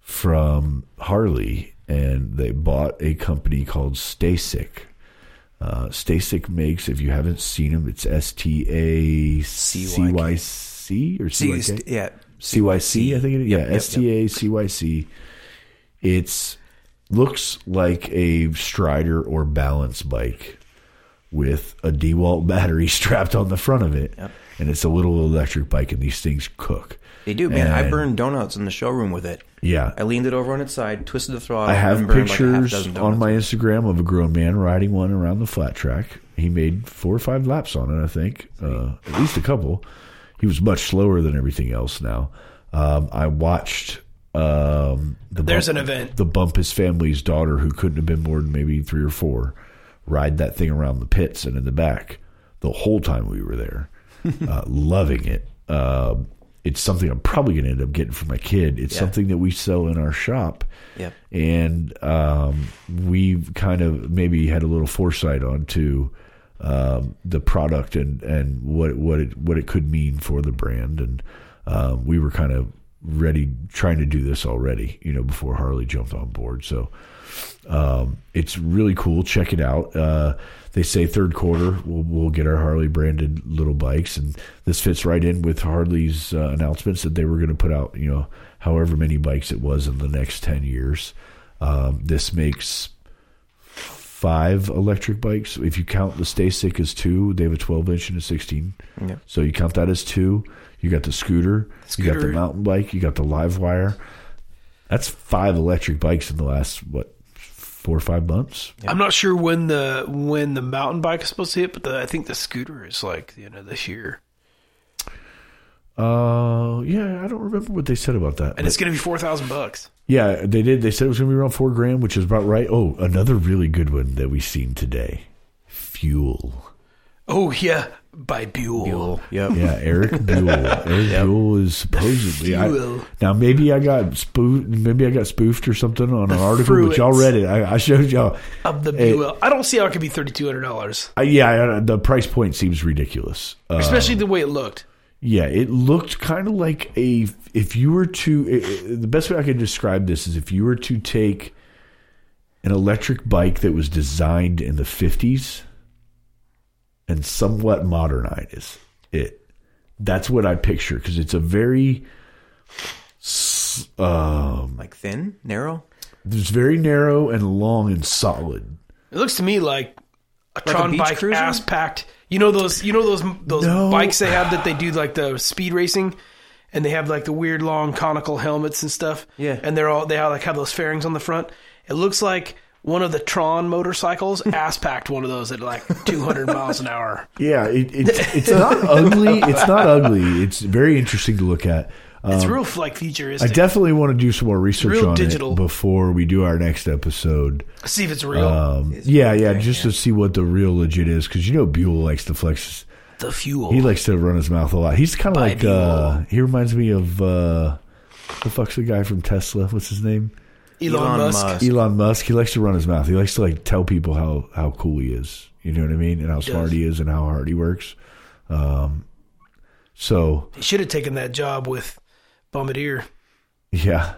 from Harley, and they bought a company called Stacyc. Uh, Stacyc makes, if you haven't seen them, it's S T A C Y C or C Y K. yeah. CYC, I think it is. Yeah, S T A C Y C. It's looks like a Strider or balance bike with a DeWalt battery strapped on the front of it, Yep. and it's a little electric bike, and these things cook. They do, man. I burned donuts in the showroom with it. Yeah, I leaned it over on its side, twisted the throttle. I have and burned like pictures on my Instagram of a grown man riding one around the flat track. He made four or five laps on it, I think, uh, at least a couple. He was much slower than everything else. Now, um, I watched um, the There's bump, an event. the Bumpus family's daughter, who couldn't have been more than maybe three or four, ride that thing around the pits and in the back the whole time we were there, uh, loving it. Um it's something I'm probably going to end up getting for my kid. It's Yeah. something that we sell in our shop Yep. and um, we've kind of maybe had a little foresight onto um, the product and, and what what it what it could mean for the brand, and um, we were kind of ready trying to do this already, you know, before Harley jumped on board. So um, it's really cool. Check it out. Uh, they say third quarter we'll, we'll get our Harley branded little bikes, and this fits right in with Harley's uh, announcements that they were going to put out, you know, however many bikes it was in the next ten years. Um, this makes five electric bikes. If you count the Stacyc as two, they have a 12 inch and a 16. Yep. So you count that as two. You got the scooter, scooter, you got the mountain bike, you got the LiveWire. That's five electric bikes in the last what four or five months. I'm not sure when the when the mountain bike is supposed to hit, but the, I think the scooter is like the end of this year, Uh, yeah, I don't remember what they said about that. and it's going to be four thousand bucks. yeah, they did. They said it was going to be around four grand, which is about right. Oh, another really good one that we've seen today: Fuell. Oh yeah, by Buell. Buell. Yep. Yeah, Eric Buell. Eric Buell is supposedly. I, Buell. now maybe I got spoofed. Maybe I got spoofed or something on an article, but y'all read it. I, I showed y'all. of the Hey. Buell. I don't see how it could be thirty two hundred dollars, Uh, yeah, I- the price point seems ridiculous. Especially the way it looked. Yeah, it looked kind of like a. If you were to, i- i- the best way I can describe this is if you were to take an electric bike that was designed in the fifties and somewhat modernize it. That's what I picture because it's a very, um, Like thin, narrow. it's very narrow and long and solid. It looks to me like a a Tron beach bike cruiser? ass packed. You know those you know those those No. bikes they have that they do like the speed racing and they have like the weird long conical helmets and stuff. Yeah. And they're all they all like have those fairings on the front. It looks like one of the Tron motorcycles ass packed one of those at like 200 miles an hour. Yeah, it, it's it's not ugly. It's not ugly. It's very interesting to look at. It's Um, real like I definitely want to do some more research real on digital. it before we do our next episode. See if it's real. Um, yeah, yeah, just to see what the real legit is, because you know Buell likes to flex. the Fuell. He likes to run his mouth a lot. He's kind of like uh, he reminds me of uh, the fuck's the guy from Tesla? What's his name? Elon, Elon Musk. Musk. Elon Musk. He likes to run his mouth. He likes to like tell people how how cool he is. You know what I mean? And how smart does. he is and how hard he works. Um, so He should have taken that job with Bombardier. yeah,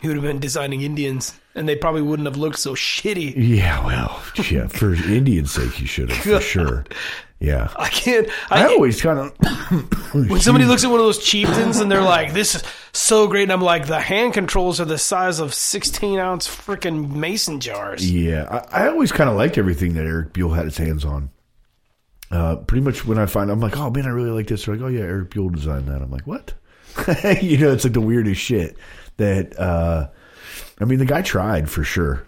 He would have been designing Indians, and they probably wouldn't have looked so shitty. yeah. Well, yeah. For Indian's sake, he should have for sure. Yeah. I can't. I I, always kind of when somebody looks at one of those chieftains and they're like, "This is so great," and I'm like, "The hand controls are the size of 16 ounce freaking mason jars." Yeah, I, I always kind of liked everything that Eric Buell had his hands on. uh, pretty much when I find, I'm like, oh man, I really like this. They're like, oh yeah, Eric Buell designed that. I'm like, what? you know, it's like the weirdest shit. That uh, I mean, the guy tried for sure.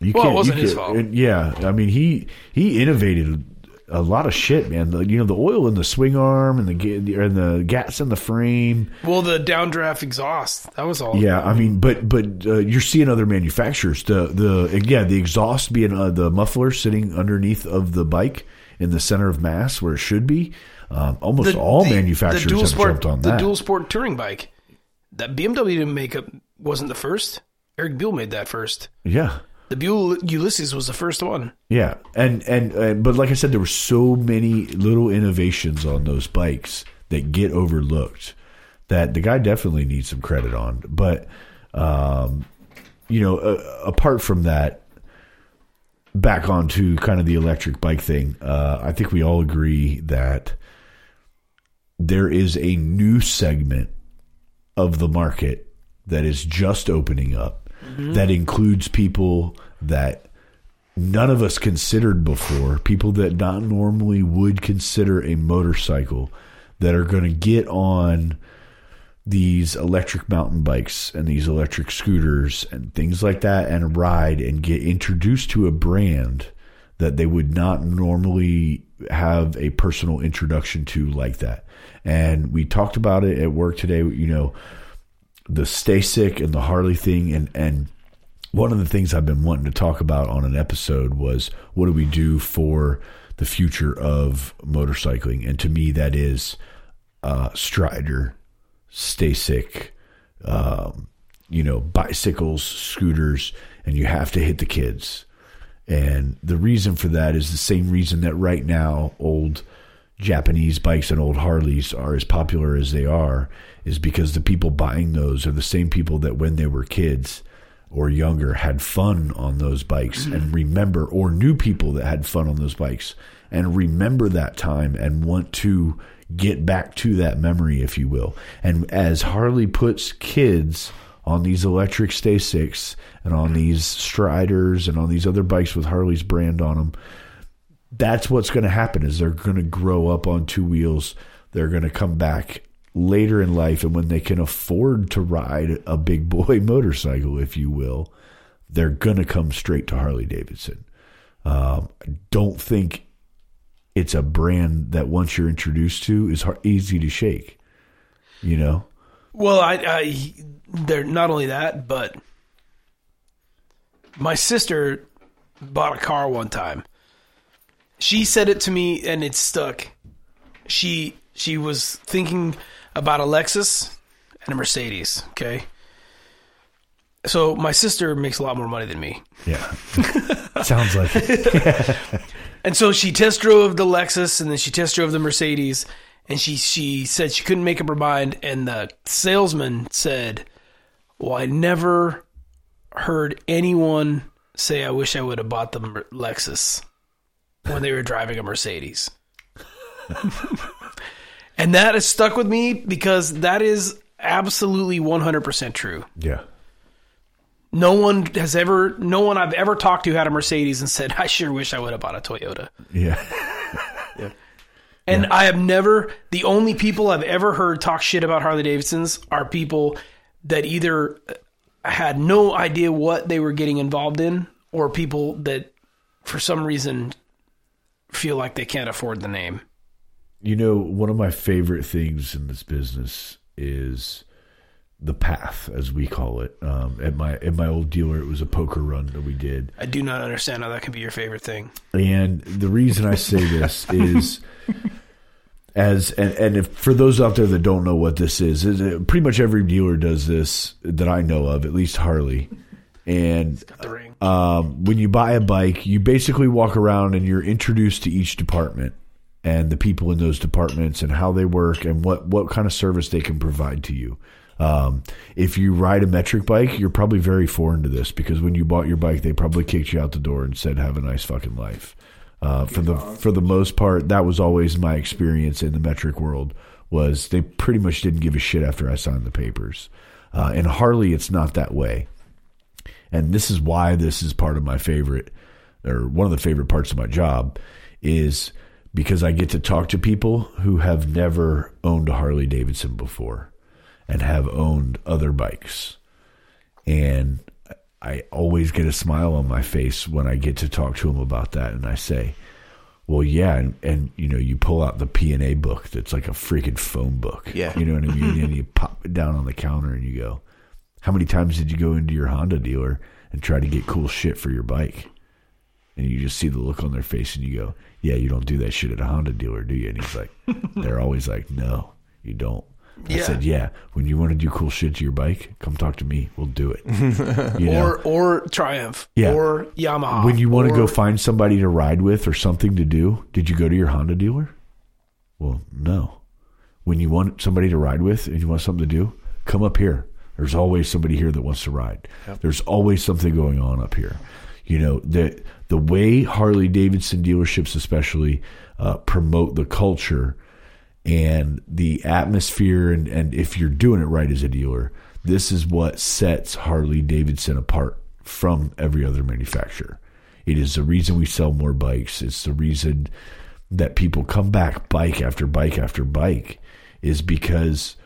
You Well, it can't- wasn't you his fault. and, Yeah, I mean, he he innovated a lot of shit, man. The, you know, the oil in the swing arm and the and the gas in the frame. Well, the downdraft exhaust. That was all. Yeah, I mean, but but uh, you're seeing other manufacturers. The the yeah, the exhaust being uh, the muffler sitting underneath of the bike in the center of mass where it should be. Um, almost all manufacturers dual have sport, jumped on the that. dual sport touring bike. That BMW didn't make up wasn't the first. Eric Buell made that first. yeah, The Buell Ulysses was the first one. yeah, and and uh, but like I said, there were so many little innovations on those bikes that get overlooked. That the guy definitely needs some credit on. But um, you know, uh, apart from that, back onto kind of the electric bike thing, uh, I think we all agree that there is a new segment of the market that is just opening up mm-hmm. that includes people that none of us considered before, people that not normally would consider a motorcycle that are going to get on these electric mountain bikes and these electric scooters and things like that and ride and get introduced to a brand that they would not normally have a personal introduction to like that. And we talked about it at work today, you know, the Stacyc and the Harley thing and and one of the things I've been wanting to talk about on an episode was what do we do for the future of motorcycling? And to me, that is uh, Strider, Stacyc, um, you know, bicycles, scooters, and you have to hit the kids. And the reason for that is the same reason that right now old Japanese bikes and old Harleys are as popular as they are, is because the people buying those are the same people that when they were kids or younger had fun on those bikes and mm-hmm. remember, or knew people that had fun on those bikes and remember that time and want to get back to that memory, if you will. And as Harley puts kids on these electric Stacycs and on these Striders and on these other bikes with Harley's brand on them, that's what's going to happen is they're going to grow up on two wheels. They're going to come back later in life and when they can afford to ride a big boy motorcycle, if you will, they're going to come straight to Harley Davidson. Um, I don't think it's a brand that once you're introduced to is har easy to shake. You know? Well, I, I they're not only that, but my sister bought a car one time. She said it to me, and it stuck. She she was thinking about a Lexus and a Mercedes. Okay, so my sister makes a lot more money than me. Yeah. Sounds like it. And so she test drove the Lexus and then she test drove the Mercedes and she she said she couldn't make up her mind and the salesman said, "Well, I never heard anyone say I wish I would have bought the Lexus when they were driving a Mercedes." and that has stuck with me because that is absolutely 100% true. Yeah. No one has ever no one I've ever talked to had a Mercedes and said, "I sure wish I would have bought a Toyota." Yeah. And I have never, the only people I've ever heard talk shit about Harley Davidsons are people that either had no idea what they were getting involved in or people that for some reason feel like they can't afford the name. You know, one of my favorite things in this business is the path, as we call it. Um, at my at my old dealer, it was a poker run that we did, I do not understand how that can be your favorite thing. and the reason I say this is. As and, and if, for those out there that don't know what this is, is it, pretty much every dealer does this that I know of, at least Harley. And um, when you buy a bike, you basically walk around and you're introduced to each department and the people in those departments and how they work and what, what kind of service they can provide to you. Um, if you ride a metric bike, you're probably very foreign to this because when you bought your bike, they probably kicked you out the door and said, "Have a nice fucking life." Uh, for the for the most part, that was always my experience in the metric world. Was they pretty much didn't give a shit after I signed the papers. Uh, in Harley, it's not that way and this is why this is part of my favorite or one of the favorite parts of my job is because I get to talk to people who have never owned a Harley Davidson before and have owned other bikes. And I always get a smile on my face when I get to talk to them about that. And I say, well, yeah. And, and you know, you pull out the P&A book that's like a freaking phone book. Yeah. You know what I mean? and you pop it down on the counter and you go, how many times did you go into your Honda dealer and try to get cool shit for your bike? And you just see the look on their face and you go, yeah, you don't do that shit at a Honda dealer, do you? And he's like, they're always like, no, you don't. I said, yeah, when you want to do cool shit to your bike, come talk to me. We'll do it. You know? or or Triumph, Yeah. or Yamaha. when you want to go find somebody to ride with or something to do, did you go to your Honda dealer? Well, no. When you want somebody to ride with and you want something to do, come up here. There's always somebody here that wants to ride. There's always something going on up here. You know, the the way Harley Davidson dealerships especially uh, promote the culture and the atmosphere and, and if you're doing it right as a dealer, this is what sets Harley Davidson apart from every other manufacturer. It is the reason we sell more bikes. It's the reason that people come back bike after bike after bike is because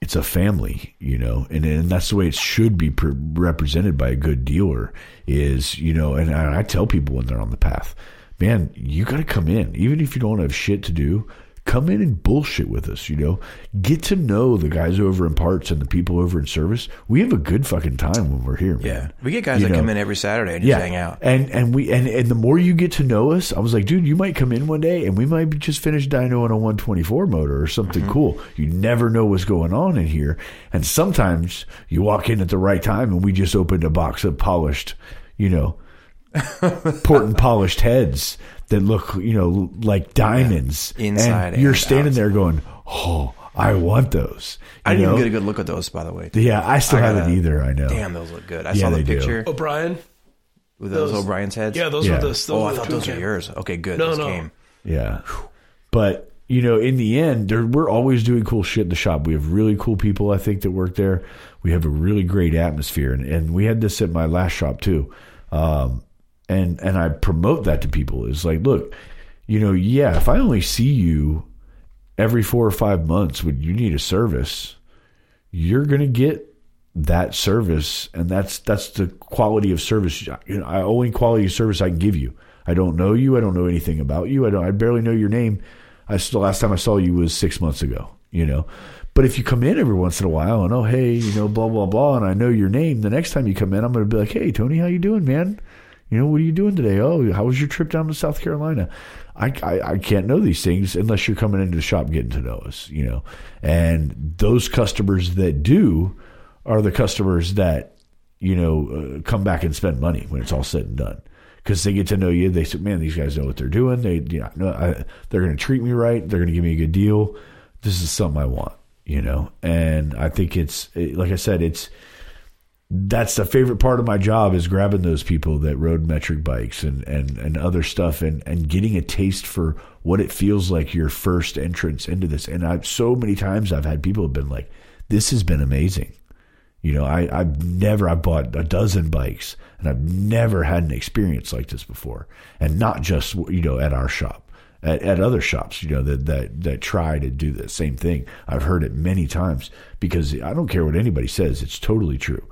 it's a family, you know, and and that's the way it should be pre- represented by a good dealer. Is you know, and I, I tell people when they're on the path, man, you got to come in, even if you don't have shit to do. Come in and bullshit with us, you know. Get to know the guys over in parts and the people over in service. We have a good fucking time when we're here, man. Yeah, we get guys You that know. come in every Saturday and just hang out. And and we and, and the more you get to know us, I was like, dude, you might come in one day and we might just finish dyno on a 124 motor or something Mm-hmm. cool. You never know what's going on in here. And sometimes you walk in at the right time and we just opened a box of polished, you know, port and polished heads that look, you know, like diamonds. Inside and you're and standing out. there going, oh, I want those. I You didn't know? even get a good look at those, by the way. Yeah, I still I haven't gotta- either. I know. Damn, those look good. I Yeah, saw the they do. picture O'Brien. with those, those- O'Brien's heads. Yeah, those Yeah. were the. Those oh, I thought those were yours. Okay, good. No, those no. came. Yeah. But, you know, in the end, we're always doing cool shit in the shop. We have really cool people, I think, that work there. We have a really great atmosphere. And, and we had this at my last shop, too. Um, and, and I promote that to people. It's like, look, you know, yeah, if I only see you every four or five months when you need a service, you're to get that service and that's that's the quality of service you know I only quality of service I can give you. I don't know you, I don't know anything about you. I don't I barely know your name. I the last time I saw you was 6 months ago, you know. But if you come in every once in a while and oh hey, you know blah blah blah and I know your name, the next time you come in I'm going to be like, "Hey Tony, how you doing, man?" You know, what are you doing today? Oh, how was your trip down to South Carolina? I, I, I can't know these things unless you're coming into the shop getting to know us, you know. And those customers that do are the customers that, you know, uh, come back and spend money when it's all said and done. Because they get to know you. They say, man, these guys know what they're doing. They, you know, I, they're going to treat me right. They're going to give me a good deal. This is something I want, you know. And I think it's, it, like I said, it's, that's the favorite part of my job is grabbing those people that rode metric bikes and, and, and other stuff and, and getting a taste for what it feels like your first entrance into this. And I've so many times I've had people have been like, this has been amazing. You know, I, I've never, I bought a dozen bikes and I've never had an experience like this before. And not just, you know, at our shop, at, at other shops, you know, that, that, that try to do the same thing. I've heard it many times because I don't care what anybody says. It's totally true.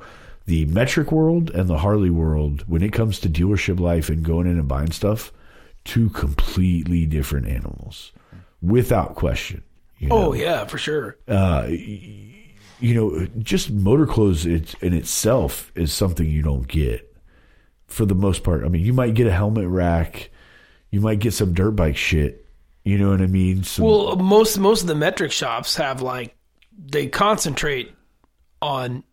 The metric world and the Harley world, when it comes to dealership life and going in and buying stuff, two completely different animals without question. You oh, know? Oh yeah, for sure. Uh, you know, just MotorClothes in itself is something you don't get for the most part. I mean, you might get a helmet rack, you might get some dirt bike shit. You know what I mean? Some, Well, most most of the metric shops have like they concentrate on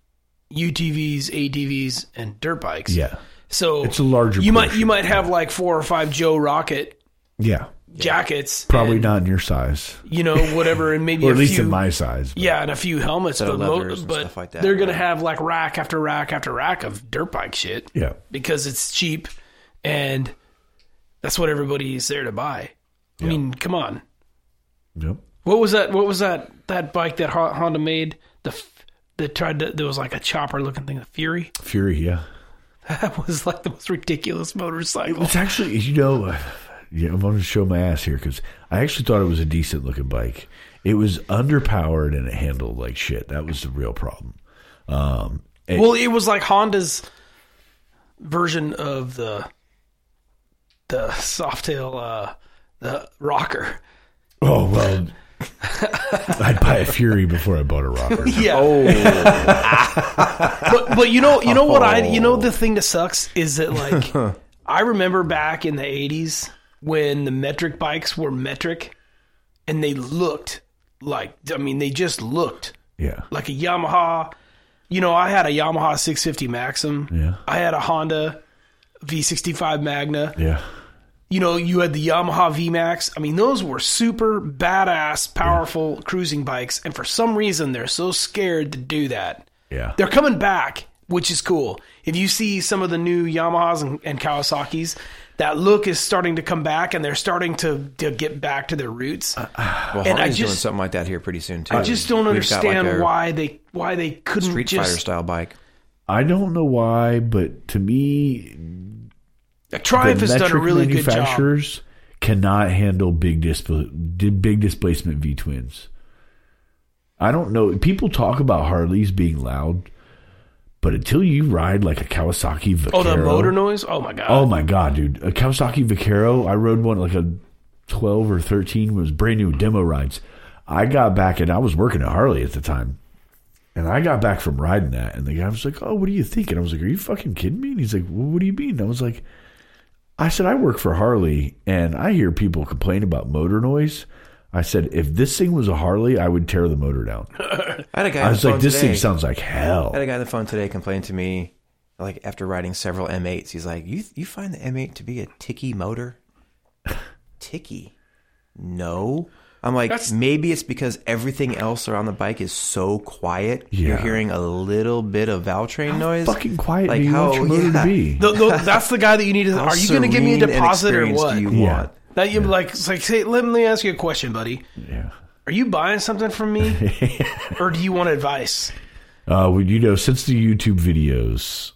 UTVs, ATVs, and dirt bikes. yeah, So It's a larger You might you might have like four or five Joe Rocket yeah, jackets. probably and, not in your size, You know whatever, and maybe or a at least few, in my size. but- Yeah, and a few helmets, Set but, mo- leathers and but stuff like that, they're gonna have like rack after rack after rack of dirt bike shit. yeah, because it's cheap, and that's what everybody's there to buy. I mean, come on. yep. What was that? What was that? That bike that Honda made? The f- that tried to. There was like a chopper looking thing. The Fury. Fury, yeah. That was like the most ridiculous motorcycle. It's actually, you know, yeah, I'm going to show my ass here because I actually thought it was a decent looking bike. It was underpowered and it handled like shit. That was the real problem. Um, it- Well, it was like Honda's version of the the Softail uh the rocker. oh well, I'd buy a Fury before I bought a rocker. Yeah. Oh. but but you know you know what I you know the oh. thing that sucks is that like I remember back in the 80s when the metric bikes were metric and they looked like I mean they just looked Yeah, like a Yamaha. You know, I had a Yamaha 650 Maxim. Yeah. I had a Honda V65 Magna. yeah, You know, you had the Yamaha VMAX. I mean, those were super badass, powerful cruising bikes. And for some reason, they're so scared to do that. yeah. They're coming back, which is cool. If you see some of the new Yamahas and, and Kawasaki's, that look is starting to come back and they're starting to, to get back to their roots. Uh, well, And I Harley's doing just- something like that here pretty soon too. I just don't We've got, like, understand why they why they couldn't Street just Fighter style bike. I don't know why, but to me, Triumph has done a really good job. manufacturers cannot handle big disp- di- big displacement V twins. I don't know. People talk about Harleys being loud, but until you ride like a Kawasaki Vaquero, Oh, the motor noise! Oh my god! Oh my god, dude! A Kawasaki Vaquero. I rode one like a twelve or thirteen. Was brand new demo rides. I got back and I was working at Harley at the time, and I got back from riding that, and the guy was like, "Oh, what do you think?" And I was like, "Are you fucking kidding me?" And he's like, well, "What do you mean?" And I was like, "I said I work for Harley, and I hear people complain about motor noise." I said, "If this thing was a Harley, I would tear the motor down." I had a guy. I was like, "This today. thing sounds like hell." I had a guy on the phone today complain to me, like after riding several M8s, he's like, "You you find the M8 to be a ticky motor? ticky? No." I'm like, That's- maybe it's because everything else around the bike is so quiet. You're hearing a little bit of valvetrain noise. Fucking quiet. Like do you how- your motor yeah. to be? The- the- that's the guy that you need to. How Are you going to give me a deposit or what? Do you Yeah. want? That you like, it's like, say, let me ask you a question, buddy. yeah. Are you buying something from me, or do you want advice? Uh, well, you know, since the YouTube videos,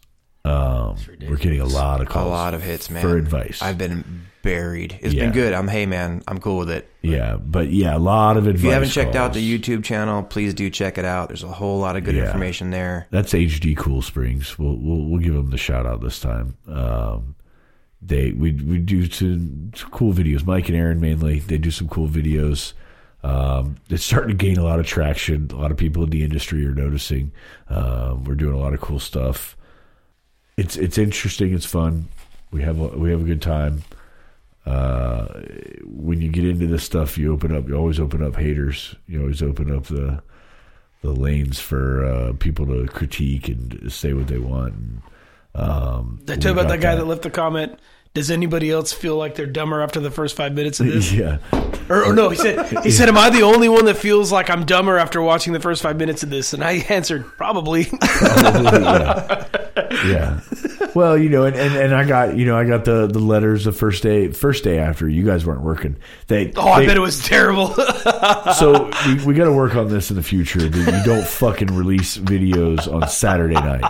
um, we're getting a lot of calls, A lot of hits, man. for advice. I've been buried. It's Yeah. been good. I'm hey man, I'm cool with it. yeah, but yeah, a lot of advice. If you haven't checked out the YouTube channel, please do check it out. There's a whole lot of good Yeah. information there. That's HD Cool Springs. We'll we'll, we'll give them the shout out this time. Um, they we we do some cool videos. Mike and Aaron mainly. They do some cool videos. Um, it's starting to gain a lot of traction. A lot of people in the industry are noticing. Uh, we're doing a lot of cool stuff. It's it's interesting. It's fun. We have a, we have a good time. Uh, when you get into this stuff, you open up. You always open up haters. You always open up the the lanes for uh, people to critique and say what they want. And, um, I we told about that guy that left the comment. Does anybody else feel like they're dumber after the first five minutes of this? Yeah, Or, or no, he said, he said, "Am I the only one that feels like I'm dumber after watching the first five minutes of this?" And I answered, "Probably." yeah. yeah. Well, you know, and, and, and I got you know I got the, the letters the first day first day after you guys weren't working. They oh, I they- bet it was terrible. so we, we got to work on this in the future that you don't fucking release videos on Saturday night,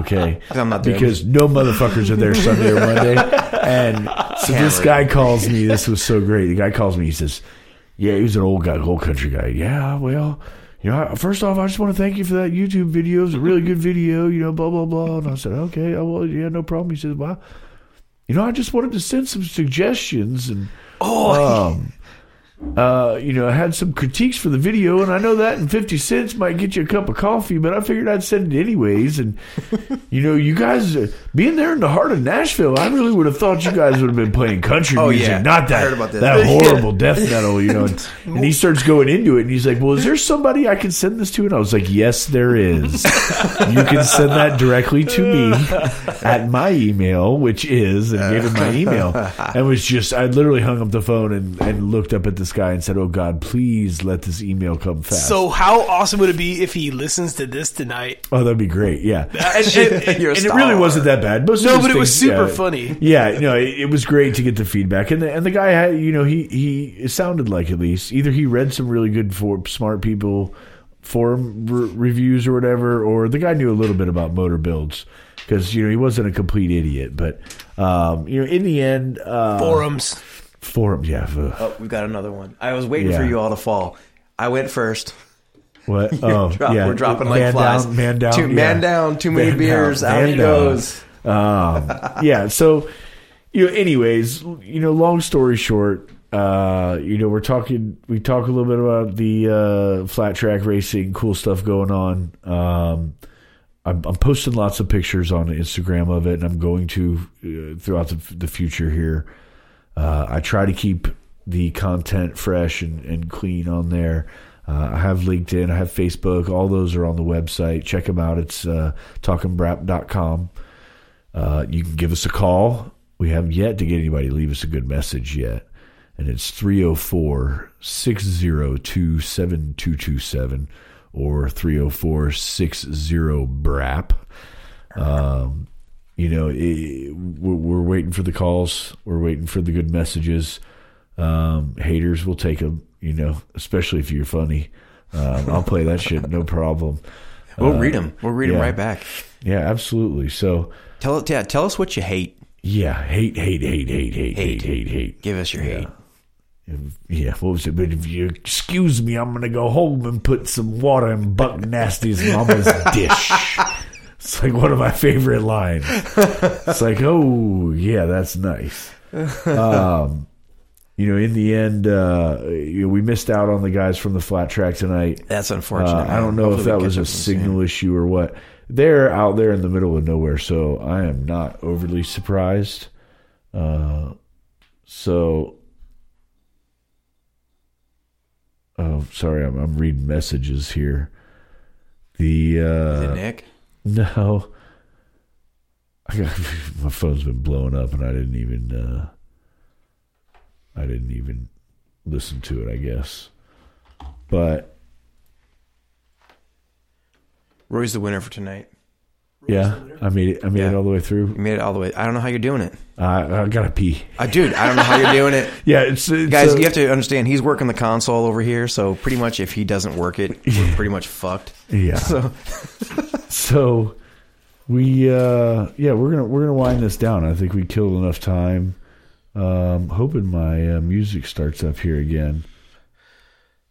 okay? I'm not doing because no motherfuckers are there Sunday or Monday. And so this guy calls me. This was so great. The guy calls me. He says, "Yeah, he was an old guy, old country guy. Yeah, well." You know, first off, I just want to thank you for that YouTube video. It's a really good video, you know, blah, blah, blah. And I said, okay, oh, well, yeah, no problem. He says, well, you know, I just wanted to send some suggestions and oh, um, uh, you know, I had some critiques for the video, and I know that and fifty cents might get you a cup of coffee, but I figured I'd send it anyways. And you know, you guys uh, being there in the heart of Nashville, I really would have thought you guys would have been playing country Oh, music, yeah. not that that horrible death metal, you know. And, and he starts going into it, and he's like, "Well, is there somebody I can send this to?" And I was like, "Yes, there is. you can send that directly to me at my email, which is," and gave him my email, and was just I literally hung up the phone and, and looked up at this guy and said, "Oh God, please let this email come fast." so how awesome would it be if he listens to this tonight? Oh, that'd be great. Yeah, and, and- You're and it really wasn't that bad. Most No, but it was super yeah. funny. Yeah, you know, it, it was great to get the feedback, and the, and the guy had, you know, he he it sounded like at least either he read some really good for smart people forum re- reviews or whatever, or the guy knew a little bit about motor builds because you know he wasn't a complete idiot, but um, you know, in the end, uh, Forums. Forum, yeah. ugh. Oh, we've got another one. I was waiting for you all to fall. I went first. What? Oh, Drop- yeah. We're dropping like man flies. Down, man down. Too, yeah. Man down. Too many Man beers. down, Out man he down. goes. Um, yeah. So, you know, anyways, you know, long story short, uh, you know, we're talking, we talk a little bit about the uh, flat track racing, cool stuff going on. Um, I'm, I'm posting lots of pictures on Instagram of it, and I'm going to uh, throughout the, the future here. Uh, I try to keep the content fresh and, and clean on there. Uh, I have LinkedIn, I have Facebook, all those are on the website. Check them out. It's uh, talkingbrap.com. Uh, you can give us a call. We haven't yet to get anybody to leave us a good message yet. And it's 304 602 7227 or 304 60 BRAP. Um, you know, it, we're, we're waiting for the calls. We're waiting for the good messages. Um, haters will take them, you know, especially if you're funny. Um, I'll play that shit, no problem. We'll Uh, read them. We'll read them right back. Yeah, absolutely. So, Tell yeah, tell us what you hate. yeah, hate, hate, hate, hate, hate, hate, Hate. hate. Give us your hate. Yeah, what was it? But if you excuse me, I'm gonna go home and put some water in Buck Nasty's mama's dish. It's like one of my favorite lines. It's like, oh yeah, that's nice. Um, you know, in the end, uh, we missed out on the guys from the flat track tonight. That's unfortunate. Uh, I don't know Hopefully if that was a signal issue or what. They're out there in the middle of nowhere, so I am not overly surprised. Uh, so, oh, sorry, I'm, I'm reading messages here. The Is uh, it Nick? No, I got my phone's been blowing up, and I didn't even uh, I didn't even listen to it. I guess, but Roy's the winner for tonight. yeah, I made it. I made it Yeah. all the way You through. made it all the way. I don't know how you're doing it. I, I gotta pee. Uh, dude, I don't know how you're doing it. Yeah, it's, it's Guys, uh, you have to understand he's working the console over here, so pretty much if he doesn't work it, we're pretty much fucked. yeah. So So we uh yeah we're gonna we're gonna wind this down. I think we killed enough time. Um, hoping my uh, music starts up here again.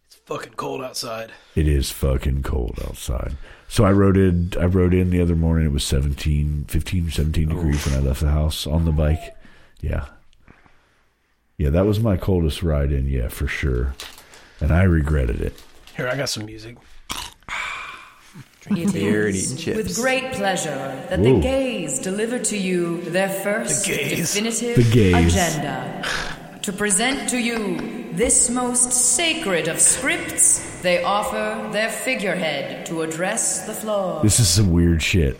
It's fucking cold outside. It is fucking cold outside. So I wrote in I wrote in the other morning it was 17, 15, 17 degrees when I left the house on the bike. Yeah. Yeah, that was my coldest ride in, yeah, for sure. And I regretted it. Here, I got some music. It Beer and is eating with great pleasure that Whoa. the gays deliver to you their first The definitive The gays. agenda. To present to you this most sacred of scripts, they offer their figurehead to address the floor. This is some weird shit.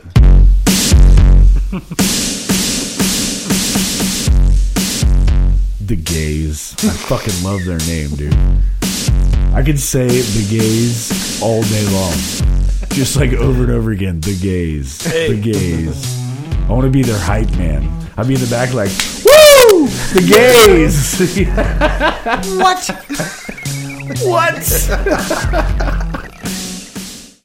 the gays. I fucking love their name, dude. I could say the gays all day long. Just like over and over again. The gays. The gays. I want to be their hype man. I'd be in the back like, woo! The gays! what? what?